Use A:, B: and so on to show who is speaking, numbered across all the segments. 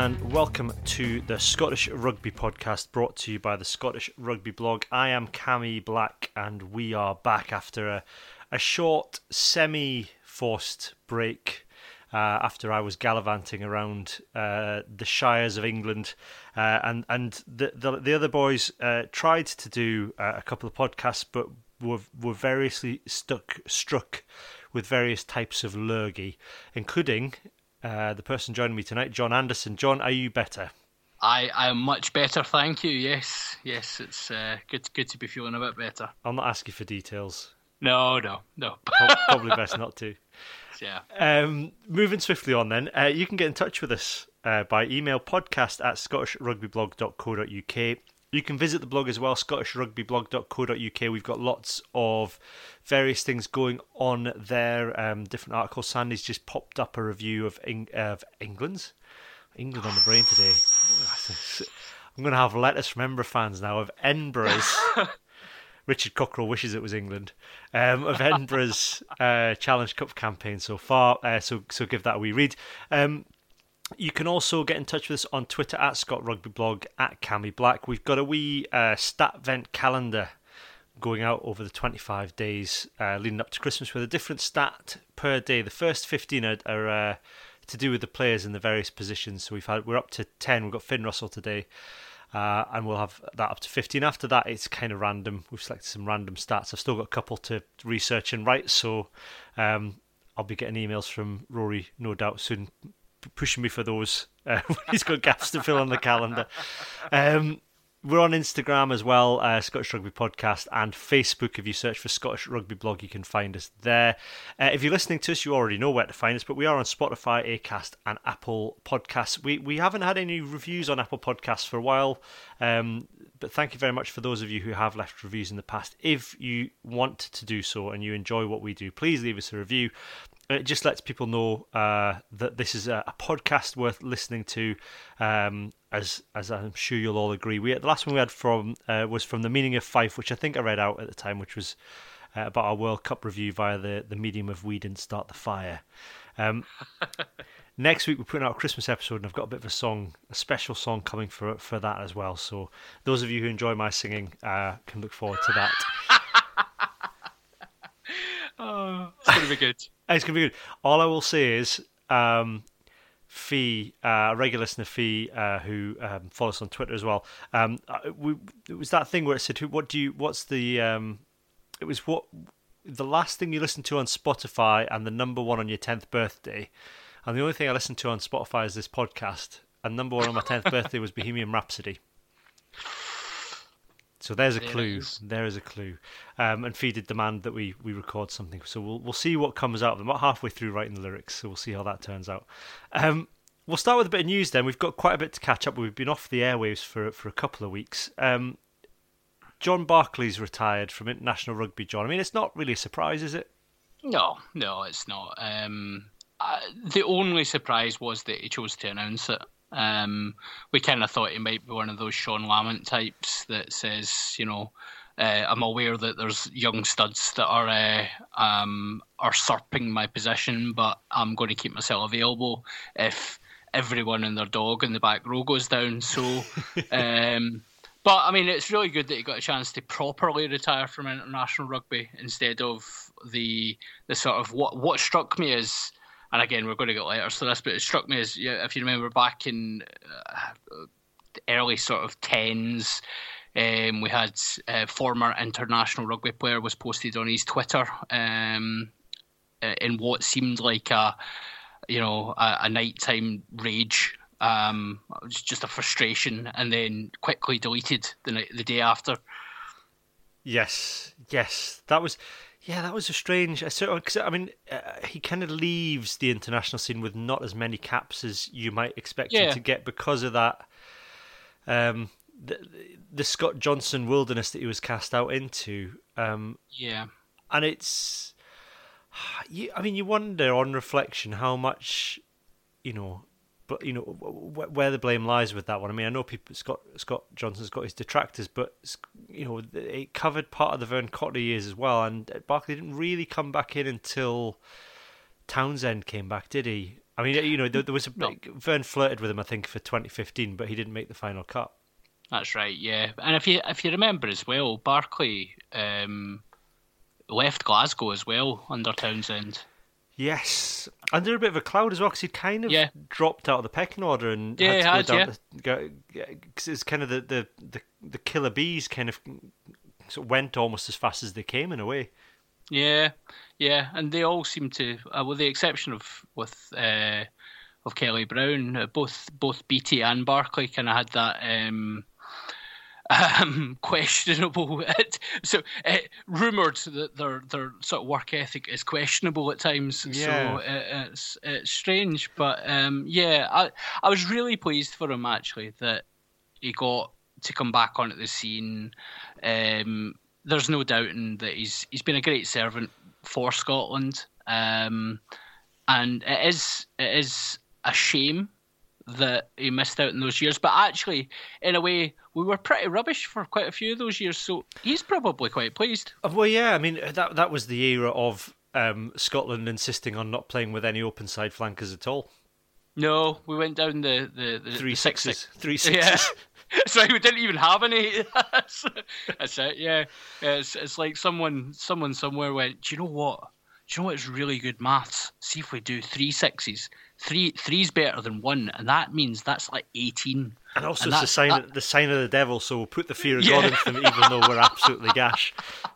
A: And welcome to the Scottish Rugby Podcast brought to you by the Scottish Rugby blog. I am Cammy Black and we are back after a, a short semi forced break uh, after I was gallivanting around uh, the shires of England, uh, and and the, the, the other boys uh, tried to do uh, a couple of podcasts, but were were variously stuck struck with various types of lurgy, including uh, the person joining me tonight, John Anderson. John, are you better?
B: I I am much better, thank you. Yes, yes, it's good good to be feeling a bit better.
A: I'll not ask you for details.
B: No, no, no.
A: Probably best not to.
B: Yeah.
A: Um, moving swiftly on, then, uh, you can get in touch with us uh, by email podcast at scottishrugbyblog.co.uk. You can visit the blog as well, scottishrugbyblog.co.uk. We've got lots of various things going on there, um, different articles. Sandy's just popped up a review of, Eng- of England's. England on the brain today. I'm going to have letters from Edinburgh fans now of Edinburgh's. Richard Cockerill wishes it was England, um, of Edinburgh's uh, Challenge Cup campaign so far. Uh, so so give that a wee read. Um, you can also get in touch with us on Twitter at Scott Rugby Blog at Cammy Black. We've got a wee uh, stat vent calendar going out over the 25 days uh, leading up to Christmas with a different stat per day. The first 15 are, are uh, to do with the players in the various positions. So we've had we're up to 10. We've got Finn Russell today. Uh, and we'll have that up to 15. After that, it's kind of random. We've selected some random stats. I've still got a couple to research and write, so um, I'll be getting emails from Rory, no doubt, soon, pushing me for those. Uh, he's got gaps to fill on the calendar. Um, we're on Instagram as well, uh, Scottish Rugby Podcast, and Facebook. If you search for Scottish Rugby Blog, you can find us there. Uh, if you're listening to us, you already know where to find us, but we are on Spotify, Acast, and Apple Podcasts. We we haven't had any reviews on Apple Podcasts for a while, um, but thank you very much for those of you who have left reviews in the past. If you want to do so and you enjoy what we do, please leave us a review it just lets people know uh, that this is a, a, podcast worth listening to. Um, as as I'm sure you'll all agree, we the last one we had from uh, was from the meaning of Fife, which I think I read out at the time, which was uh, about our World Cup review via the the medium of We Didn't Start the Fire. Um, next week we're putting out a Christmas episode, and I've got a bit of a song, a special song coming for for that as well. So those of you who enjoy my singing uh, can look forward to that.
B: oh, it's gonna be good.
A: It's gonna be good. All I will say is, um, Fee, uh, a regular listener, Fee, uh, who um, follows us on Twitter as well. Um, uh, we, it was that thing where it said, "What do you? What's the?" Um, it was what the last thing you listened to on Spotify and the number one on your tenth birthday. And the only thing I listened to on Spotify is this podcast. And number one on my tenth birthday was Bohemian Rhapsody. So there's a clue. There is a clue. Um, and Fee did demand that we, we record something. So we'll we'll see what comes out of them. About halfway through writing the lyrics, so we'll see how that turns out. Um, we'll start with a bit of news then. We've got quite a bit to catch up. We've been off the airwaves for for a couple of weeks. Um, John Barclay's retired from international rugby. John, I mean, it's not really a surprise, is it?
B: No, no, it's not. Um, uh, the only surprise was that he chose to announce it. Um, we kind of thought he might be one of those Sean Lamont types that says, you know, uh, I'm aware that there's young studs that are uh, um, are usurping my position, but I'm going to keep myself available if everyone and their dog in the back row goes down. So, um, but I mean, it's really good that he got a chance to properly retire from international rugby instead of the the sort of what what struck me as and again, we're going to get letters to this, but it struck me as if you remember back in uh, early sort of tens. Um, we had a uh, former international rugby player was posted on his Twitter um, uh, in what seemed like a you know a, a nighttime rage, um, just a frustration, and then quickly deleted the night, the day after.
A: Yes, yes, that was yeah, that was a strange. Because I mean, uh, he kind of leaves the international scene with not as many caps as you might expect yeah. him to get because of that. Um, the, the Scott Johnson wilderness that he was cast out into. Um,
B: yeah,
A: and it's. You, I mean, you wonder on reflection how much, you know, you know where the blame lies with that one. I mean, I know people Scott Scott Johnson's got his detractors, but you know it covered part of the Vern Cotter years as well, and Barclay didn't really come back in until Townsend came back, did he? I mean, you know, there, there was a no. Vern flirted with him, I think, for 2015, but he didn't make the final cut.
B: That's right, yeah. And if you if you remember as well, Barclay um, left Glasgow as well under Townsend.
A: Yes, under a bit of a cloud as well because he'd kind of yeah. dropped out of the pecking order and
B: yeah,
A: had to
B: go
A: down yeah. because it's kind of the, the, the, the killer bees kind of sort of went almost as fast as they came in a way.
B: Yeah, yeah, and they all seem to, uh, with the exception of with uh, of Kelly Brown, uh, both both BT and Barclay kind of had that. Um, um, questionable. so uh, rumored that their their sort of work ethic is questionable at times. Yeah. So uh, it's it's strange, but um, yeah, I I was really pleased for him actually that he got to come back onto the scene. Um, there's no doubting that he's he's been a great servant for Scotland, um, and it is it is a shame that he missed out in those years. But actually, in a way, we were pretty rubbish for quite a few of those years, so he's probably quite pleased.
A: Uh, well, yeah, I mean that that was the era of um, Scotland insisting on not playing with any open side flankers at all.
B: No, we went down the the, the
A: three
B: the
A: sixes,
B: six,
A: three sixes.
B: Yeah. Sorry, we didn't even have any. that's, that's it. Yeah, it's it's like someone someone somewhere went. Do you know what? Do you know what's really good maths? See if we do three sixes. Three three's better than one, and that means that's like eighteen.
A: And also, and it's the sign that... of, the sign of the devil. So we'll put the fear of yeah. God into them, even though we're absolutely gash.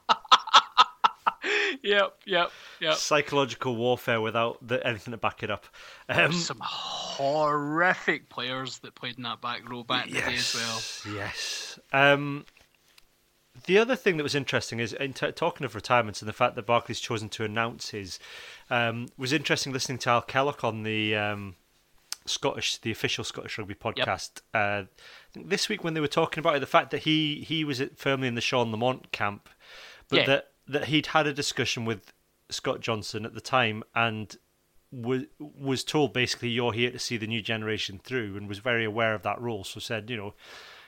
B: yep, yep, yep.
A: Psychological warfare without the, anything to back it up.
B: Um, some horrific players that played in that back row back in the day as
A: well. Yes. Um, the other thing that was interesting is in t- talking of retirements and the fact that Barclay's chosen to announce his um, was interesting listening to Al Kellock on the um, Scottish, the official Scottish Rugby podcast. Yep. Uh, this week when they were talking about it, the fact that he he was firmly in the Sean Lamont camp, but yeah. that that he'd had a discussion with Scott Johnson at the time and was was told basically you're here to see the new generation through and was very aware of that role. So said you know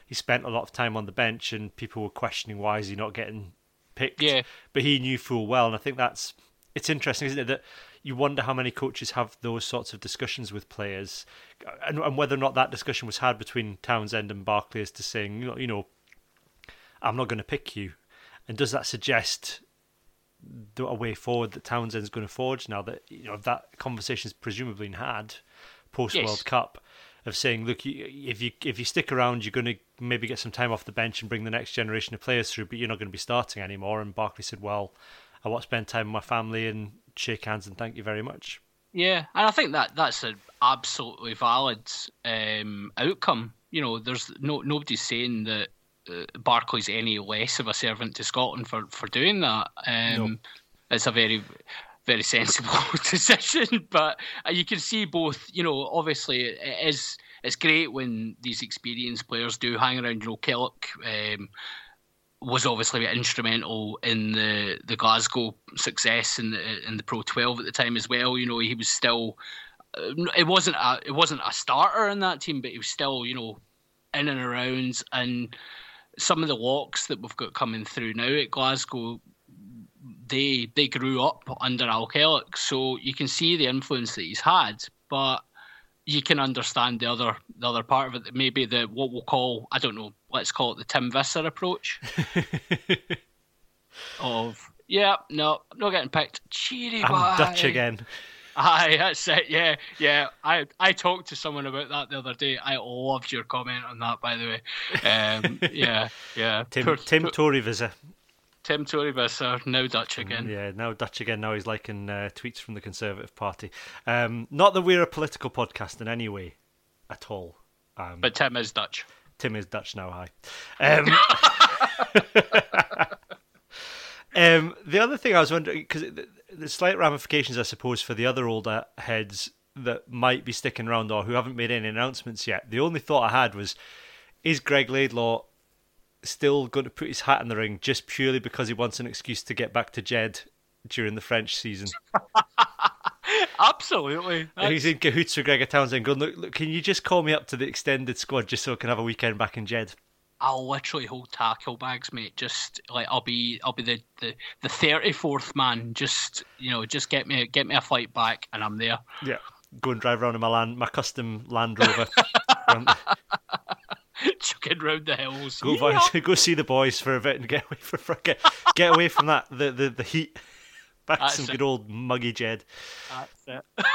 A: he spent a lot of time on the bench and people were questioning why is he not getting picked.
B: Yeah.
A: But he knew full well, and I think that's it's interesting, isn't it, that you wonder how many coaches have those sorts of discussions with players, and, and whether or not that discussion was had between Townsend and Barclay as to saying, you know, you know, I'm not going to pick you, and does that suggest a way forward that Townsend's going to forge now that you know that conversation's presumably had post World yes. Cup? of saying, look, if you if you stick around, you're going to maybe get some time off the bench and bring the next generation of players through, but you're not going to be starting anymore. And Barclay said, well, I want to spend time with my family and shake hands and thank you very much.
B: Yeah, and I think that that's an absolutely valid um, outcome. You know, there's no nobody's saying that uh, Barclay's any less of a servant to Scotland for for doing that. Um, no. It's a very very sensible decision. But uh, you can see both. You know, obviously it is. It's great when these experienced players do hang around. You know, Kellock um, was obviously instrumental in the the Glasgow success in the in the Pro 12 at the time as well. You know, he was still. Uh, it wasn't a it wasn't a starter in that team, but he was still you know in and around and some of the locks that we've got coming through now at Glasgow they they grew up under Al so you can see the influence that he's had, but you can understand the other the other part of it. Maybe the what we'll call I don't know, let's call it the Tim Visser approach. of yeah, no, I'm not getting picked. Cheery
A: I'm
B: bye.
A: Dutch again.
B: Aye, that's it. Yeah, yeah. I I talked to someone about that the other day. I loved your comment on that, by the way. Um, yeah, yeah.
A: Tim poor, Tim poor, Tory Visser.
B: Tim Toryvisser, now Dutch mm, again.
A: Yeah, now Dutch again. Now he's liking uh, tweets from the Conservative Party. Um, not that we're a political podcast in any way at all. Um,
B: but Tim is Dutch.
A: Tim is Dutch now, hi. Um, um, the other thing I was wondering, because the slight ramifications, I suppose, for the other older heads that might be sticking around or who haven't made any announcements yet, the only thought I had was, is Greg Laidlaw still going to put his hat in the ring just purely because he wants an excuse to get back to Jed during the French season.
B: Absolutely.
A: That's... He's in cahoots with Gregor Townsend going, look, look, can you just call me up to the extended squad just so I can have a weekend back in Jed?
B: I'll literally hold tackle bags, mate. Just like I'll be, I'll be the the the thirty fourth man. Just you know, just get me get me a flight back, and I'm there.
A: Yeah, go and drive around in my land, my custom Land Rover. Um,
B: Chucking round the hills.
A: go,
B: Yeah.
A: go see the boys for a bit and get away from get, get away from that the the, the heat. Back to
B: That's
A: some
B: it.
A: good old muggy Jed.
B: That's it.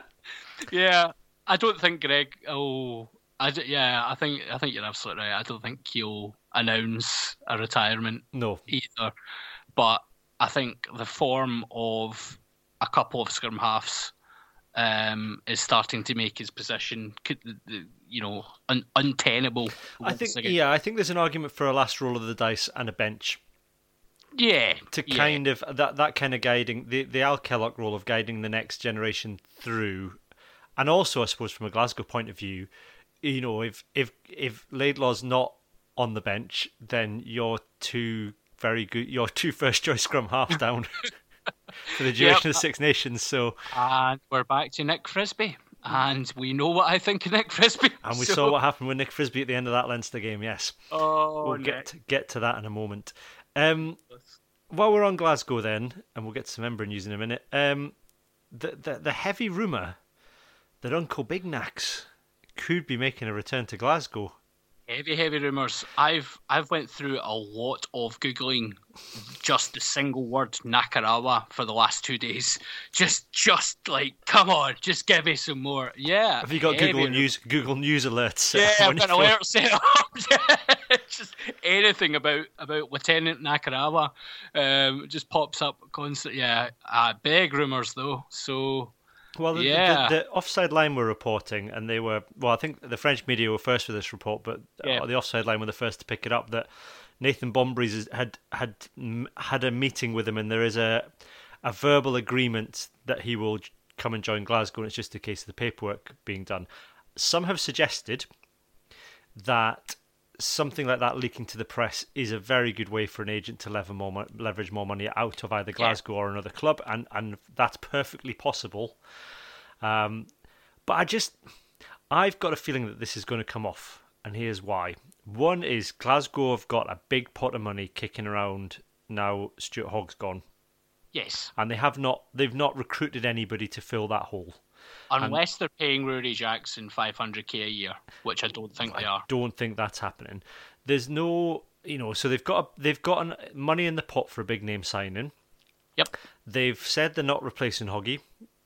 B: yeah, I don't think Greg. Oh, I d- yeah, I think I think you're absolutely right. I don't think he'll announce a retirement
A: No,
B: either. But I think the form of a couple of scrum halves um, is starting to make his position, could- you know, un- untenable.
A: I think
B: again.
A: yeah, I think there's an argument for a last roll of the dice and a bench
B: yeah,
A: to
B: yeah.
A: kind of that that kind of guiding the the Al Kellock role of guiding the next generation through, and also I suppose from a Glasgow point of view, you know if if if Laidlaw's not on the bench, then you're two very good, your two first choice scrum halves down for the duration of the Six Nations. So
B: And we're back to Nick Frisby. And we know what I think of Nick Frisby.
A: and we
B: so-
A: saw what happened with Nick Frisby at the end of that Leinster game. Yes.
B: Oh,
A: we'll
B: Nick.
A: get to, get to that in a moment. Um, while we're on Glasgow, then, and we'll get to some member news in a minute. Um, the the, the heavy rumor that Uncle Big Knacks could be making a return to Glasgow.
B: Heavy, heavy rumours. I've I've went through a lot of googling just the single word Nakarawa for the last two days. Just, just like, come on, just give me some more. Yeah.
A: Have you got Google
B: ru-
A: News Google News alerts?
B: Yeah, I've got
A: your
B: an alert set up. Yeah, just anything about about Leone Nakarawa um, just pops up constantly. Yeah, uh, big rumours though. So
A: Well, the, the-
B: Yeah.
A: the, the offside line were reporting, and they were well. I think the French media were first with this report, but
B: Yeah.
A: uh, the offside line were the first to pick it up. That Nathan Bombrys had had had a meeting with him, and there is a a verbal agreement that he will come and join Glasgow. And it's just a case of the paperwork being done. Some have suggested that something like that leaking to the press is a very good way for an agent to lever more leverage more money out of either Glasgow or another club, and and that's perfectly possible. Um, but I just, I've got a feeling that this is going to come off, and here's why. One is Glasgow have got a big pot of money kicking around now. Stuart Hogg's gone,
B: yes,
A: and they have not, they've not recruited anybody to fill that hole.
B: Unless they're paying Rory Jackson 500k a year, which I don't think they are.
A: don't think that's happening. There's no, you know, so they've got they've got an, money in the pot for a big name signing.
B: Yep.
A: They've said they're not replacing Hoggy,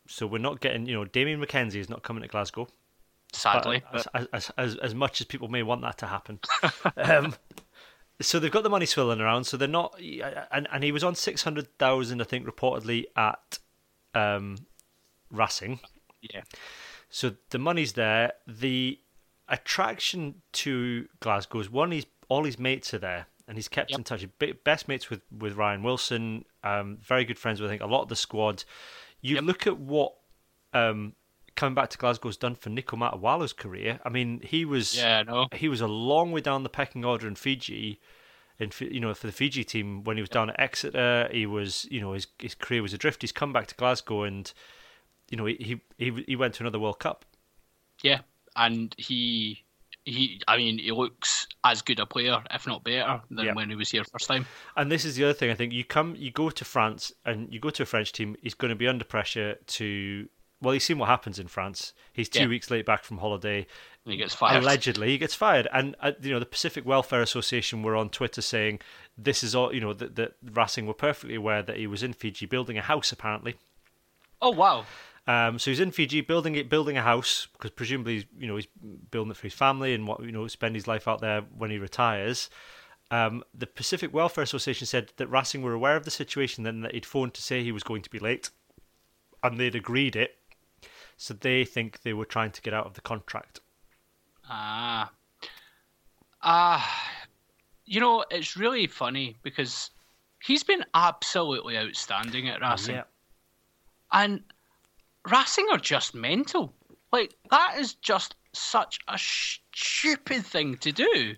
A: so we're not getting, you know, Damian McKenzie is not coming to Glasgow.
B: Sadly,
A: but
B: but
A: as, as, as as much as people may want that to happen. um, so they've got the money swirling around. So they're not, and and he was on six hundred thousand, I think, reportedly at um, Racing.
B: Yeah,
A: So the money's there. The attraction to Glasgow is one. He's all his mates are there, and he's kept
B: Yep.
A: in touch. Be- Best mates with with Ryan Wilson. Um, very good friends with I think a lot of the squad. You
B: Yep.
A: look at what um, coming back to Glasgow's done for Nico Matawalu's career. I mean, he was
B: yeah, no,
A: he was a long way down the pecking order in Fiji. Fi- you know, for the Fiji team when he was down at Exeter, he was you know his his career was adrift. He's come back to Glasgow and you know he he he went to another World Cup.
B: yeah, and he. He, I mean, he looks as good a player, if not better, than
A: Yeah.
B: when he was here first time.
A: And this is the other thing. I think you come, you go to France, and you go to a French team. He's going to be under pressure to. Well, he's seen what happens in France. He's two
B: Yeah.
A: weeks late back from holiday.
B: And he gets fired.
A: Allegedly, he gets fired. And uh, you know, the Pacific Welfare Association were on Twitter saying this is all. You know, that that Racing were perfectly aware that he was in Fiji building a house. Apparently,
B: oh wow,
A: um, so he's in Fiji building it, building a house because presumably, you know, he's building it for his family and what you know, spend his life out there when he retires. Um, the Pacific Welfare Association said that Racing were aware of the situation, then that he'd phoned to say he was going to be late, and they'd agreed it. So they think they were trying to get out of the contract.
B: Ah. Ah. you know, it's really funny because he's been absolutely outstanding at Racing.
A: Yeah.
B: And Racing are just mental. Like, that is just such a stupid thing to do.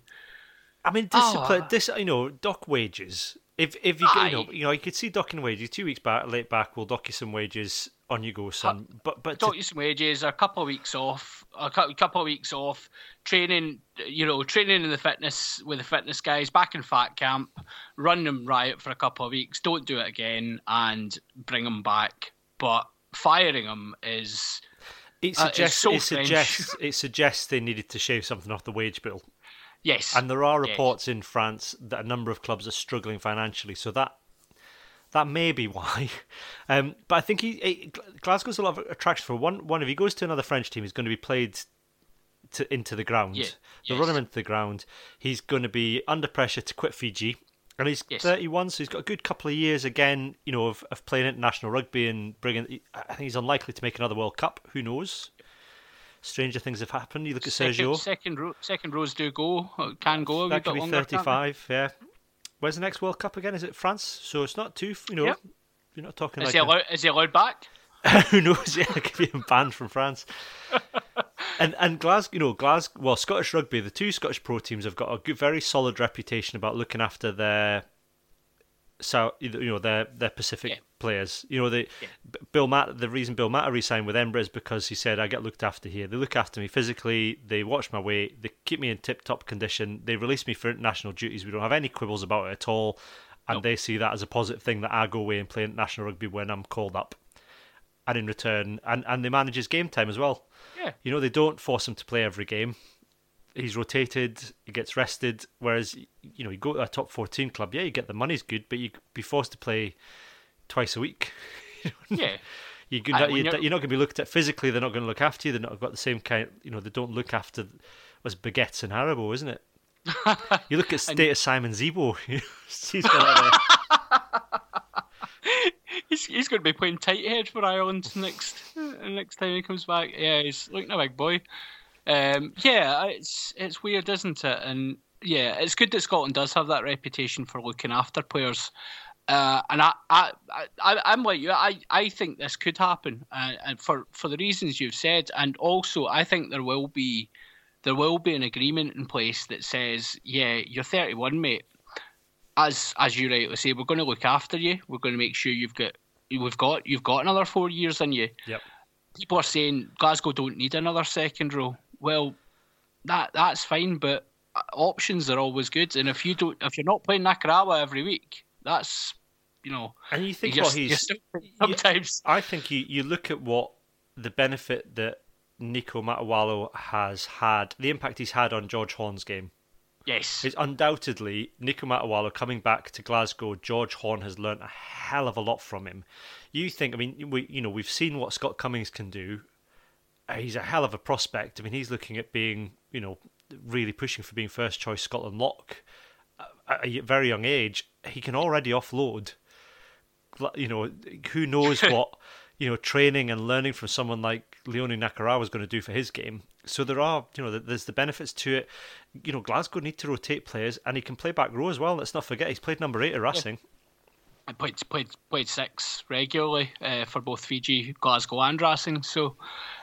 A: I mean, discipline.
B: Oh.
A: This, you know, dock wages. If if you get, you know, you know, you could see docking wages. Two weeks back, late back, we'll dock you some wages. On you go, son. But but to-
B: you some wages, a couple of weeks off, a cou- couple of weeks off, training, you know, training in the fitness with the fitness guys, back in fat camp, run them riot for a couple of weeks, don't do it again, and bring them back. But firing him is
A: It
B: Uh,
A: suggests
B: so
A: it suggests it suggests they needed to shave something off the wage bill,
B: Yes,
A: and there are
B: yes.
A: reports in France that a number of clubs are struggling financially. So that that may be why. Um, but I think he, he Glasgow's a lot of attraction for one. One if he goes to another French team, he's going to be played to into the ground.
B: Yeah,
A: They'll
B: yes.
A: run him into the ground. He's going to be under pressure to quit Fiji. And he's
B: Yes.
A: 31, so he's got a good couple of years again, you know, of, of playing international rugby and bringing. I think he's unlikely to make another World Cup. Who knows? Stranger things have happened. You look at
B: second,
A: Sergio.
B: second, ro- second rows do go, uh, can go
A: that could be
B: longer.
A: 35. Yeah. Where's the next World Cup again? Is it France? So it's not too. You know,
B: Yep.
A: you're not talking
B: Is
A: like
B: he
A: a-
B: allowed? Is he allowed back?
A: Who knows? Yeah, it could be banned from France. and and Glasgow, you know, Glasgow. Well, Scottish rugby, the two Scottish pro teams have got a good, very solid reputation about looking after their, so you know, their their Pacific
B: Yeah.
A: players. You know, the
B: Yeah.
A: Bill Mata. The reason Bill Mata re-signed with Embra is because he said, "I get looked after here. They look after me physically. They watch my weight. They keep me in tip-top condition. They release me for international duties. We don't have any quibbles about it at all." And
B: Nope.
A: they see that as a positive thing that I go away and play international rugby when I'm called up and in return, and, and they manage his game time as well.
B: Yeah.
A: You know, they don't force him to play every game. He's rotated, he gets rested. Whereas, you know, you go to a top 14 club, yeah, you get the money's good, but you'd be forced to play twice a week.
B: Yeah.
A: You're, gonna, you're,
B: you're-
A: not going to be looked at physically, they're not going to look after you, they're not got the same kind, you know, they don't look after, was Baguettes and Haribo, isn't it? you look at state of Simon Zebo, he's got
B: he's, he's going to be playing tight head for Ireland next next time he comes back. Yeah, he's looking a big boy. Um, yeah, it's it's weird, isn't it? And yeah, it's good that Scotland does have that reputation for looking after players. Uh, and I, I, I, I'm like you. I, I think this could happen, uh, and for for the reasons you've said, and also I think there will be there will be an agreement in place that says, yeah, you're 31, mate as as you rightly say, we're going to look after you. We're going to make sure you've got we've got you've got another four years in you.
A: Yep.
B: People are saying Glasgow don't need another second row. Well, that that's fine, but uh, options are always good. And if you don't, if you're not playing Nakarawa every week, that's you know,
A: and you think what he's,
B: sometimes
A: I think you, you look at what the benefit that Nico Matawalu has had, the impact he's had on George Horn's game.
B: Yes,
A: Is undoubtedly Nico Matawalu coming back to Glasgow. George Horn has learnt a hell of a lot from him. You think? I mean, we you know we've seen what Scott Cummings can do. Uh, He's a hell of a prospect. I mean, he's looking at being you know really pushing for being first choice Scotland lock at a very young age. He can already offload. You know, who knows what you know training and learning from someone like Leone Nakarawa is going to do for his game. So there are, you know, there's the benefits to it. You know, Glasgow need to rotate players, and he can play back row as well. Let's not forget he's played number eight at Racing.
B: I played played played six regularly uh, for both Fiji, Glasgow, and Racing. So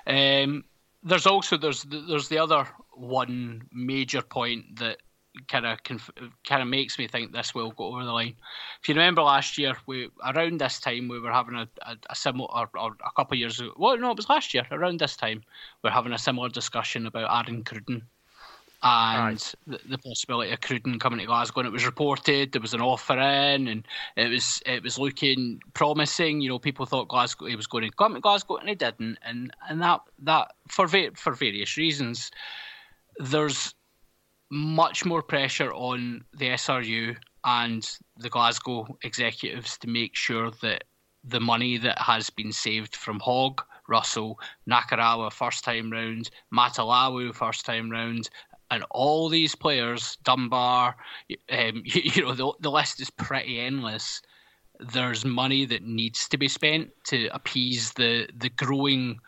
B: um, there's also there's there's the other one major point that kind of conf- kind of makes me think this will go over the line. If you remember last year, we around this time we were having a, a, a similar or, or a couple of years ago. Well, no, it was last year. Around this time, we are having a similar discussion about Aaron Cruden and the, the possibility of Cruden coming to Glasgow. And it was reported there was an offer in, and it was it was looking promising. You know, people thought Glasgow he was going to come to Glasgow, and he didn't. And and that that for va- for various reasons, there's much more pressure on the SRU and the Glasgow executives to make sure that the money that has been saved from Hogg, Russell, Nakarawa first time round, Matawalu first time round, and all these players, Dunbar, um, you, you know, the, the list is pretty endless. There's money that needs to be spent to appease the, the growing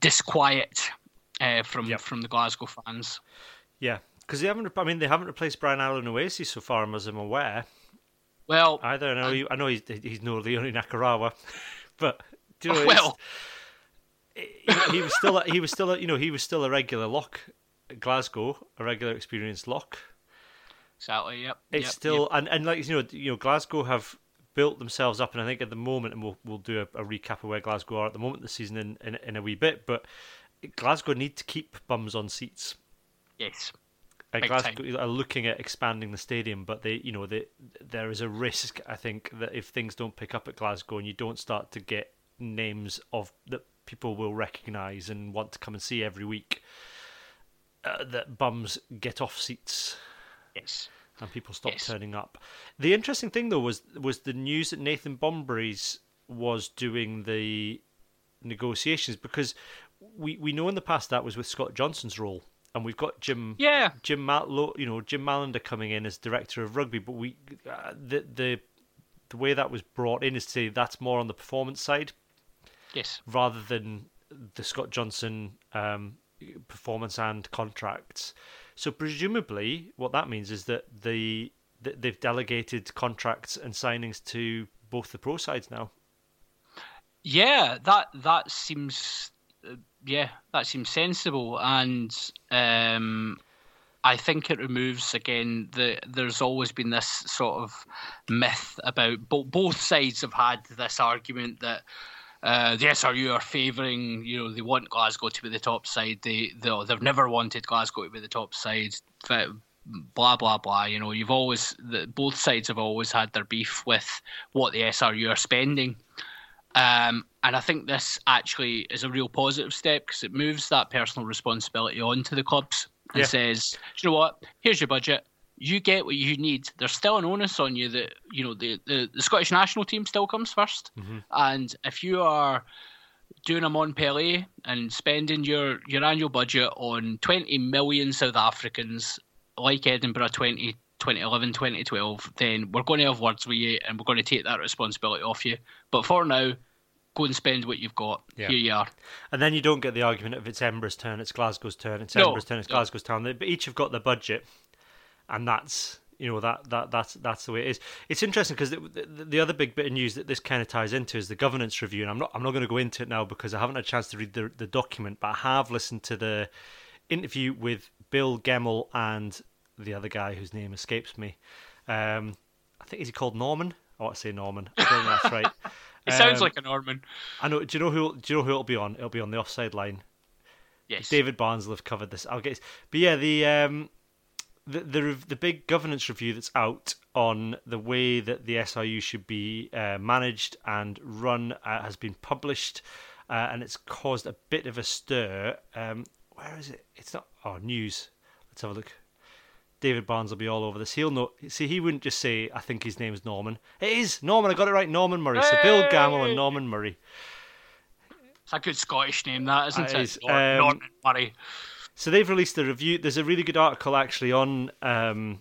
B: disquiet uh, from
A: Yep.
B: from the Glasgow fans.
A: Yeah, because they haven't. I mean, they haven't replaced Brian Alainu'uese so far, as I'm aware.
B: Well,
A: Either. I know. he, I know he's he's no Leone Nakarawa, but do you know,
B: well,
A: he, was still a, he was still a, you know he was still a regular lock Glasgow, a regular experienced lock.
B: exactly. Yep.
A: It's
B: yep,
A: still
B: yep.
A: and and like you know you know Glasgow have built themselves up, and I think at the moment, and we'll we'll do a, a recap of where Glasgow are at the moment this season in, in in a wee bit, but Glasgow need to keep bums on seats.
B: yes.
A: And
B: Big
A: Glasgow are looking at expanding the stadium, but they, you know, they, there is a risk. I think that if things don't pick up at Glasgow and you don't start to get names of that people will recognise and want to come and see every week. Uh, that bums get off seats.
B: Yes.
A: And people stop
B: Yes.
A: turning up. The interesting thing though was was the news that Nathan Bombrys was doing the negotiations because we we know in the past that was with Scott Johnson's role, and we've got Jim
B: Yeah.
A: Jim you know Jim Mallinder coming in as director of rugby, but we uh, the the the way that was brought in is to say that's more on the performance side
B: Yes.
A: rather than the Scott Johnson um, performance and contracts. So presumably, what that means is that the that they've delegated contracts and signings to both the pro sides now.
B: Yeah, that that seems uh, yeah, that seems sensible, and um, I think it removes again the. There's always been this sort of myth about bo- both sides have had this argument that. Uh, the SRU are favouring, you know, they want Glasgow to be the top side. They, they they've never wanted Glasgow to be the top side. Blah blah blah. You know, you've always the, both sides have always had their beef with what the SRU are spending. Um, and I think this actually is a real positive step because it moves that personal responsibility onto the clubs and
A: Yeah.
B: says, you know what? Here's your budget. You get what you need. There's still an onus on you that you know the the, the Scottish national team still comes 1st mm-hmm. and if you are doing a Montpellier and spending your, your annual budget on 20 million South Africans like Edinburgh 20, 2011, 2012, then we're going to have words with you and we're going to take that responsibility off you. But for now, go and spend what you've got.
A: Yeah.
B: Here you are.
A: And then you don't get the argument of it's Edinburgh's turn, it's Glasgow's turn, it's
B: No,
A: Edinburgh's turn, it's
B: no.
A: Glasgow's turn. They, but each have got their budget, and that's you know that that that's that's the way it is. It's interesting because the, the, the other big bit of news that this kind of ties into is the governance review, and I'm not I'm not going to go into it now because I haven't had a chance to read the the document, but I have listened to the interview with Bill Gammell and the other guy whose name escapes me. Um, I think is he called Norman? I want to say Norman. I don't know if that's right.
B: It sounds
A: Um,
B: like a Norman.
A: I know. Do you know who? Do you know who it'll be on? It'll be on the offside line.
B: Yes.
A: David Barnes will have covered this. I'll get. But yeah, the um, the the the big governance review that's out on the way that the SRU should be uh, managed and run uh, has been published, uh, and it's caused a bit of a stir. Um, where is it? It's not. Oh, news. Let's have a look. David Barnes will be all over this. He'll know. See, he wouldn't just say, "I think his name's Norman." It is Norman. I got it right. Norman Murray. So Bill
B: Gammell
A: and Norman Murray.
B: It's a good Scottish name, that, isn't
A: That
B: it?
A: is,
B: Nor-
A: um,
B: Norman Murray.
A: So they've released a review. There's a really good article actually on um,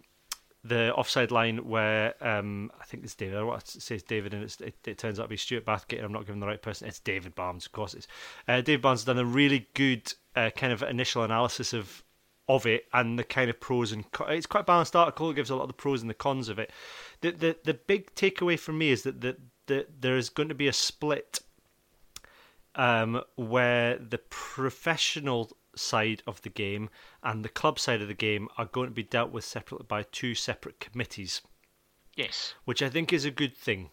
A: the offside line where um, I think it's David. I want to say it's David, and it's, it, it turns out to be Stuart Bathgate. I'm not giving the right person. It's David Barnes, of course. It's uh, David Barnes has done a really good uh, kind of initial analysis of of it and the kind of pros and co- it's quite a balanced article. It gives a lot of the pros and the cons of it. The the the big takeaway for me is that the, the there is going to be a split um, where the professional side of the game and the club side of the game are going to be dealt with separately by two separate committees,
B: Yes.
A: which I think is a good thing.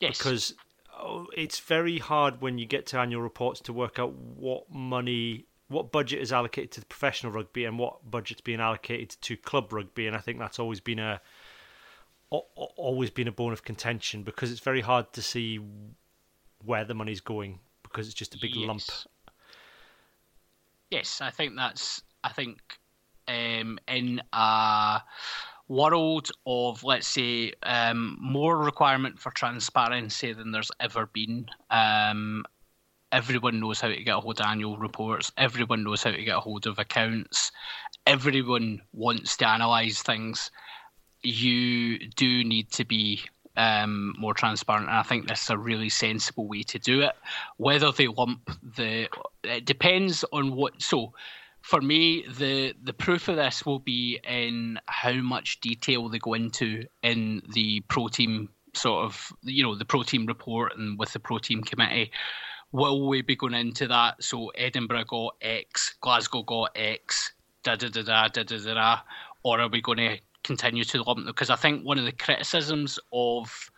B: Yes.
A: because oh, it's very hard when you get to annual reports to work out what money what budget is allocated to professional rugby and what budget's being allocated to club rugby. And I think that's always been a al- al- always been a bone of contention because it's very hard to see where the money's going because it's just a big lump
B: Yes. I think that's. I think um, in a world of, let's say, um, more requirement for transparency than there's ever been, um, everyone knows how to get a hold of annual reports. Everyone knows how to get a hold of accounts. Everyone wants to analyse things. You do need to be um, more transparent, and I think this is a really sensible way to do it. Whether they lump the, it depends on what. So, for me, the the proof of this will be in how much detail they go into in the pro team sort of, you know, the pro team report and with the pro team committee. Will we be going into that? So Edinburgh got X, Glasgow got X, da da da da da da da, da or are we going to continue to lump them? Because I think one of the criticisms of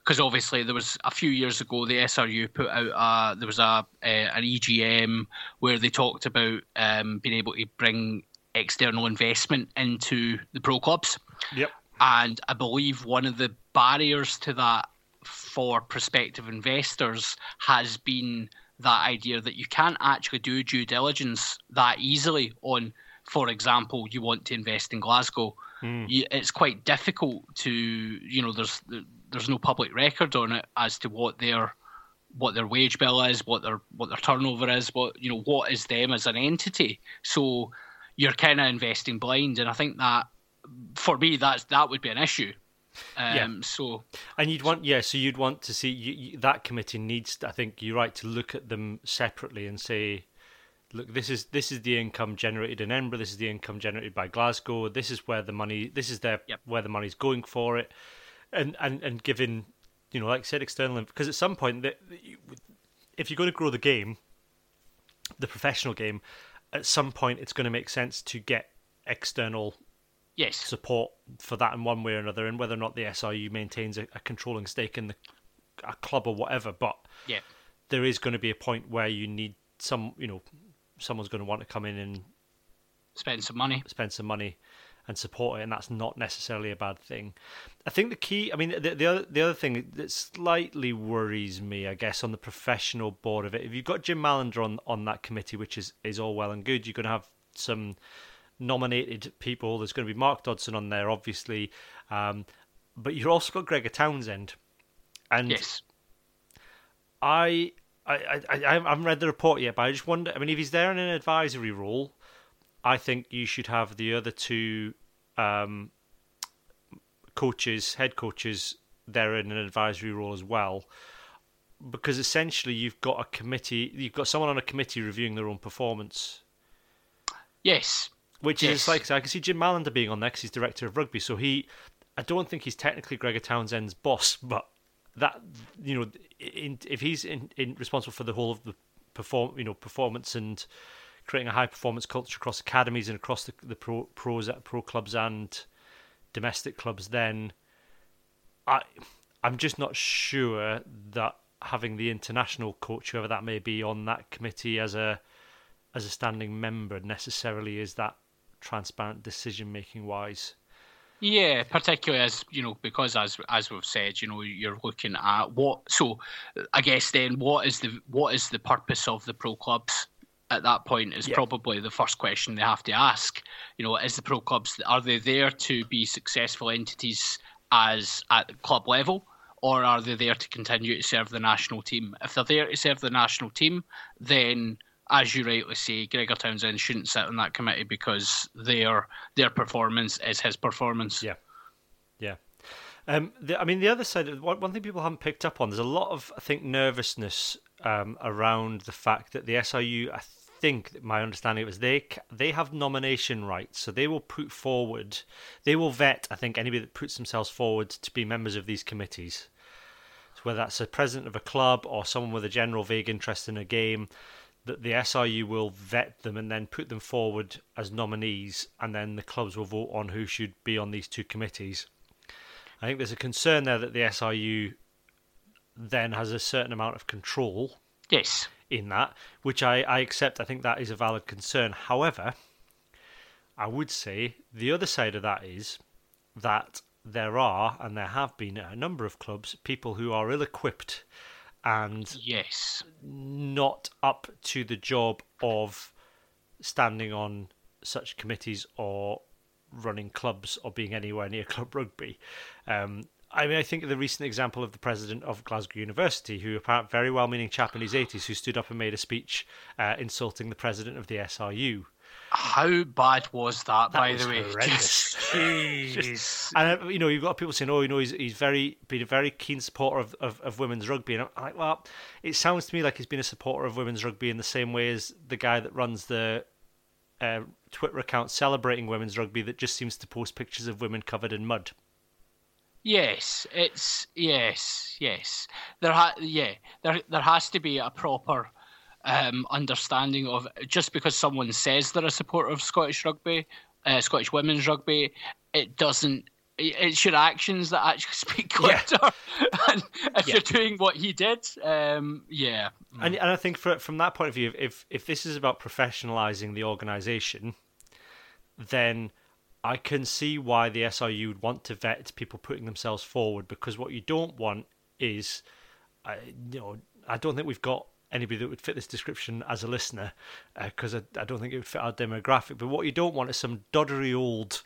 B: because obviously there was a few years ago the SRU put out a, there was a, uh, an EGM where they talked about um, being able to bring external investment into the pro clubs,
A: Yep.
B: and I believe one of the barriers to that for prospective investors has been that idea that you can't actually do due diligence that easily on, for example, you want to invest in Glasgow.
A: Mm.
B: You, it's quite difficult to, you know, there's there's no public record on it as to what their what their wage bill is, what their what their turnover is, what you know, what is them as an entity. So you're kind of investing blind, and I think that for me that's that would be an issue. Um, yeah. So,
A: and you'd want, yeah, so you'd want to see you, you, that committee needs. I think you're right to look at them separately and say, look, this is this is the income generated in Edinburgh. This is the income generated by Glasgow. This is where the money. This is their
B: yep.
A: where the money's going for it, and and and given, you know, like I said, external because at some point that if you're going to grow the game, the professional game, at some point it's going to make sense to get external
B: yes
A: support for that in one way or another, and whether or not the SRU maintains a, a controlling stake in the a club or whatever. But
B: yeah,
A: there is going to be a point where you need some, you know, someone's going to want to come in and
B: spend some money,
A: spend some money, and support it, and that's not necessarily a bad thing. I think the key, I mean, the the other the other thing that slightly worries me, I guess, on the professional board of it, if you've got Jim Mallinder on on that committee, which is is all well and good, you're going to have some nominated people. There's going to be Mark Dodson on there, obviously, um, but you've also got Gregor Townsend, and
B: yes.
A: I, I, I, I haven't read the report yet, but I just wonder. I mean, if he's there in an advisory role, I think you should have the other two um, coaches, head coaches, there in an advisory role as well. Because essentially, you've got a committee, you've got someone on a committee reviewing their own performance.
B: Yes,
A: which
B: yes.
A: is like I can see Jim Mallinder being on there because he's director of rugby. So he, I don't think he's technically Gregor Townsend's boss, but that you know, in, if he's in, in responsible for the whole of the perform, you know, performance and creating a high performance culture across academies and across the, the pro pros pro clubs and domestic clubs, then I I'm just not sure that having the international coach, whoever that may be, on that committee as a as a standing member necessarily is that transparent decision making wise.
B: Yeah, particularly as you know, because as as we've said, you know, you're looking at what. So, I guess then, what is the what is the purpose of the pro clubs? At that point, is yeah. probably the first question they have to ask. You know, is the pro clubs are they there to be successful entities as at the club level, or are they there to continue to serve the national team? If they're there to serve the national team, then as you rightly say, Gregor Townsend shouldn't sit on that committee because their their performance is his performance.
A: Yeah, yeah. Um, the, I mean, the other side, one, one thing people haven't picked up on, there's a lot of, I think, nervousness um, around the fact that the SRU, I think, my understanding was they they have nomination rights, so they will put forward, they will vet, I think, anybody that puts themselves forward to be members of these committees. So whether that's a president of a club or someone with a general vague interest in a game, that the SRU will vet them and then put them forward as nominees, and then the clubs will vote on who should be on these two committees. I think there's a concern there that the SRU then has a certain amount of control.
B: Yes.
A: In that, which I, I accept, I think that is a valid concern. However, I would say the other side of that is that there are, and there have been, a number of clubs, people who are ill equipped and
B: yes,
A: not up to the job of standing on such committees or running clubs or being anywhere near club rugby. Um, I mean, I think the recent example of the president of Glasgow University, who apparently very well-meaning chap in his 80s, who stood up and made a speech uh, insulting the president of the SRU.
B: How bad was that,
A: that
B: by
A: was
B: the way?
A: Horrendous. Jeez. and uh, you know, you've got people saying, "Oh, you know, he's he's very been a very keen supporter of, of, of women's rugby." And I'm like, well, it sounds to me like he's been a supporter of women's rugby in the same way as the guy that runs the uh, Twitter account celebrating women's rugby that just seems to post pictures of women covered in mud.
B: Yes, it's yes, yes. There ha- yeah, there there has to be a proper um, understanding of just because someone says they're a supporter of Scottish rugby, uh, Scottish women's rugby, it doesn't. It's your actions that actually speak louder. Yeah. and if yeah. you're doing what he did, um, yeah.
A: And, and I think for, from that point of view, if if this is about professionalising the organisation, then I can see why the SRU would want to vet people putting themselves forward because what you don't want is, uh, you know, I don't think we've got anybody that would fit this description as a listener, uh, because I, I don't think it would fit our demographic. But what you don't want is some doddery old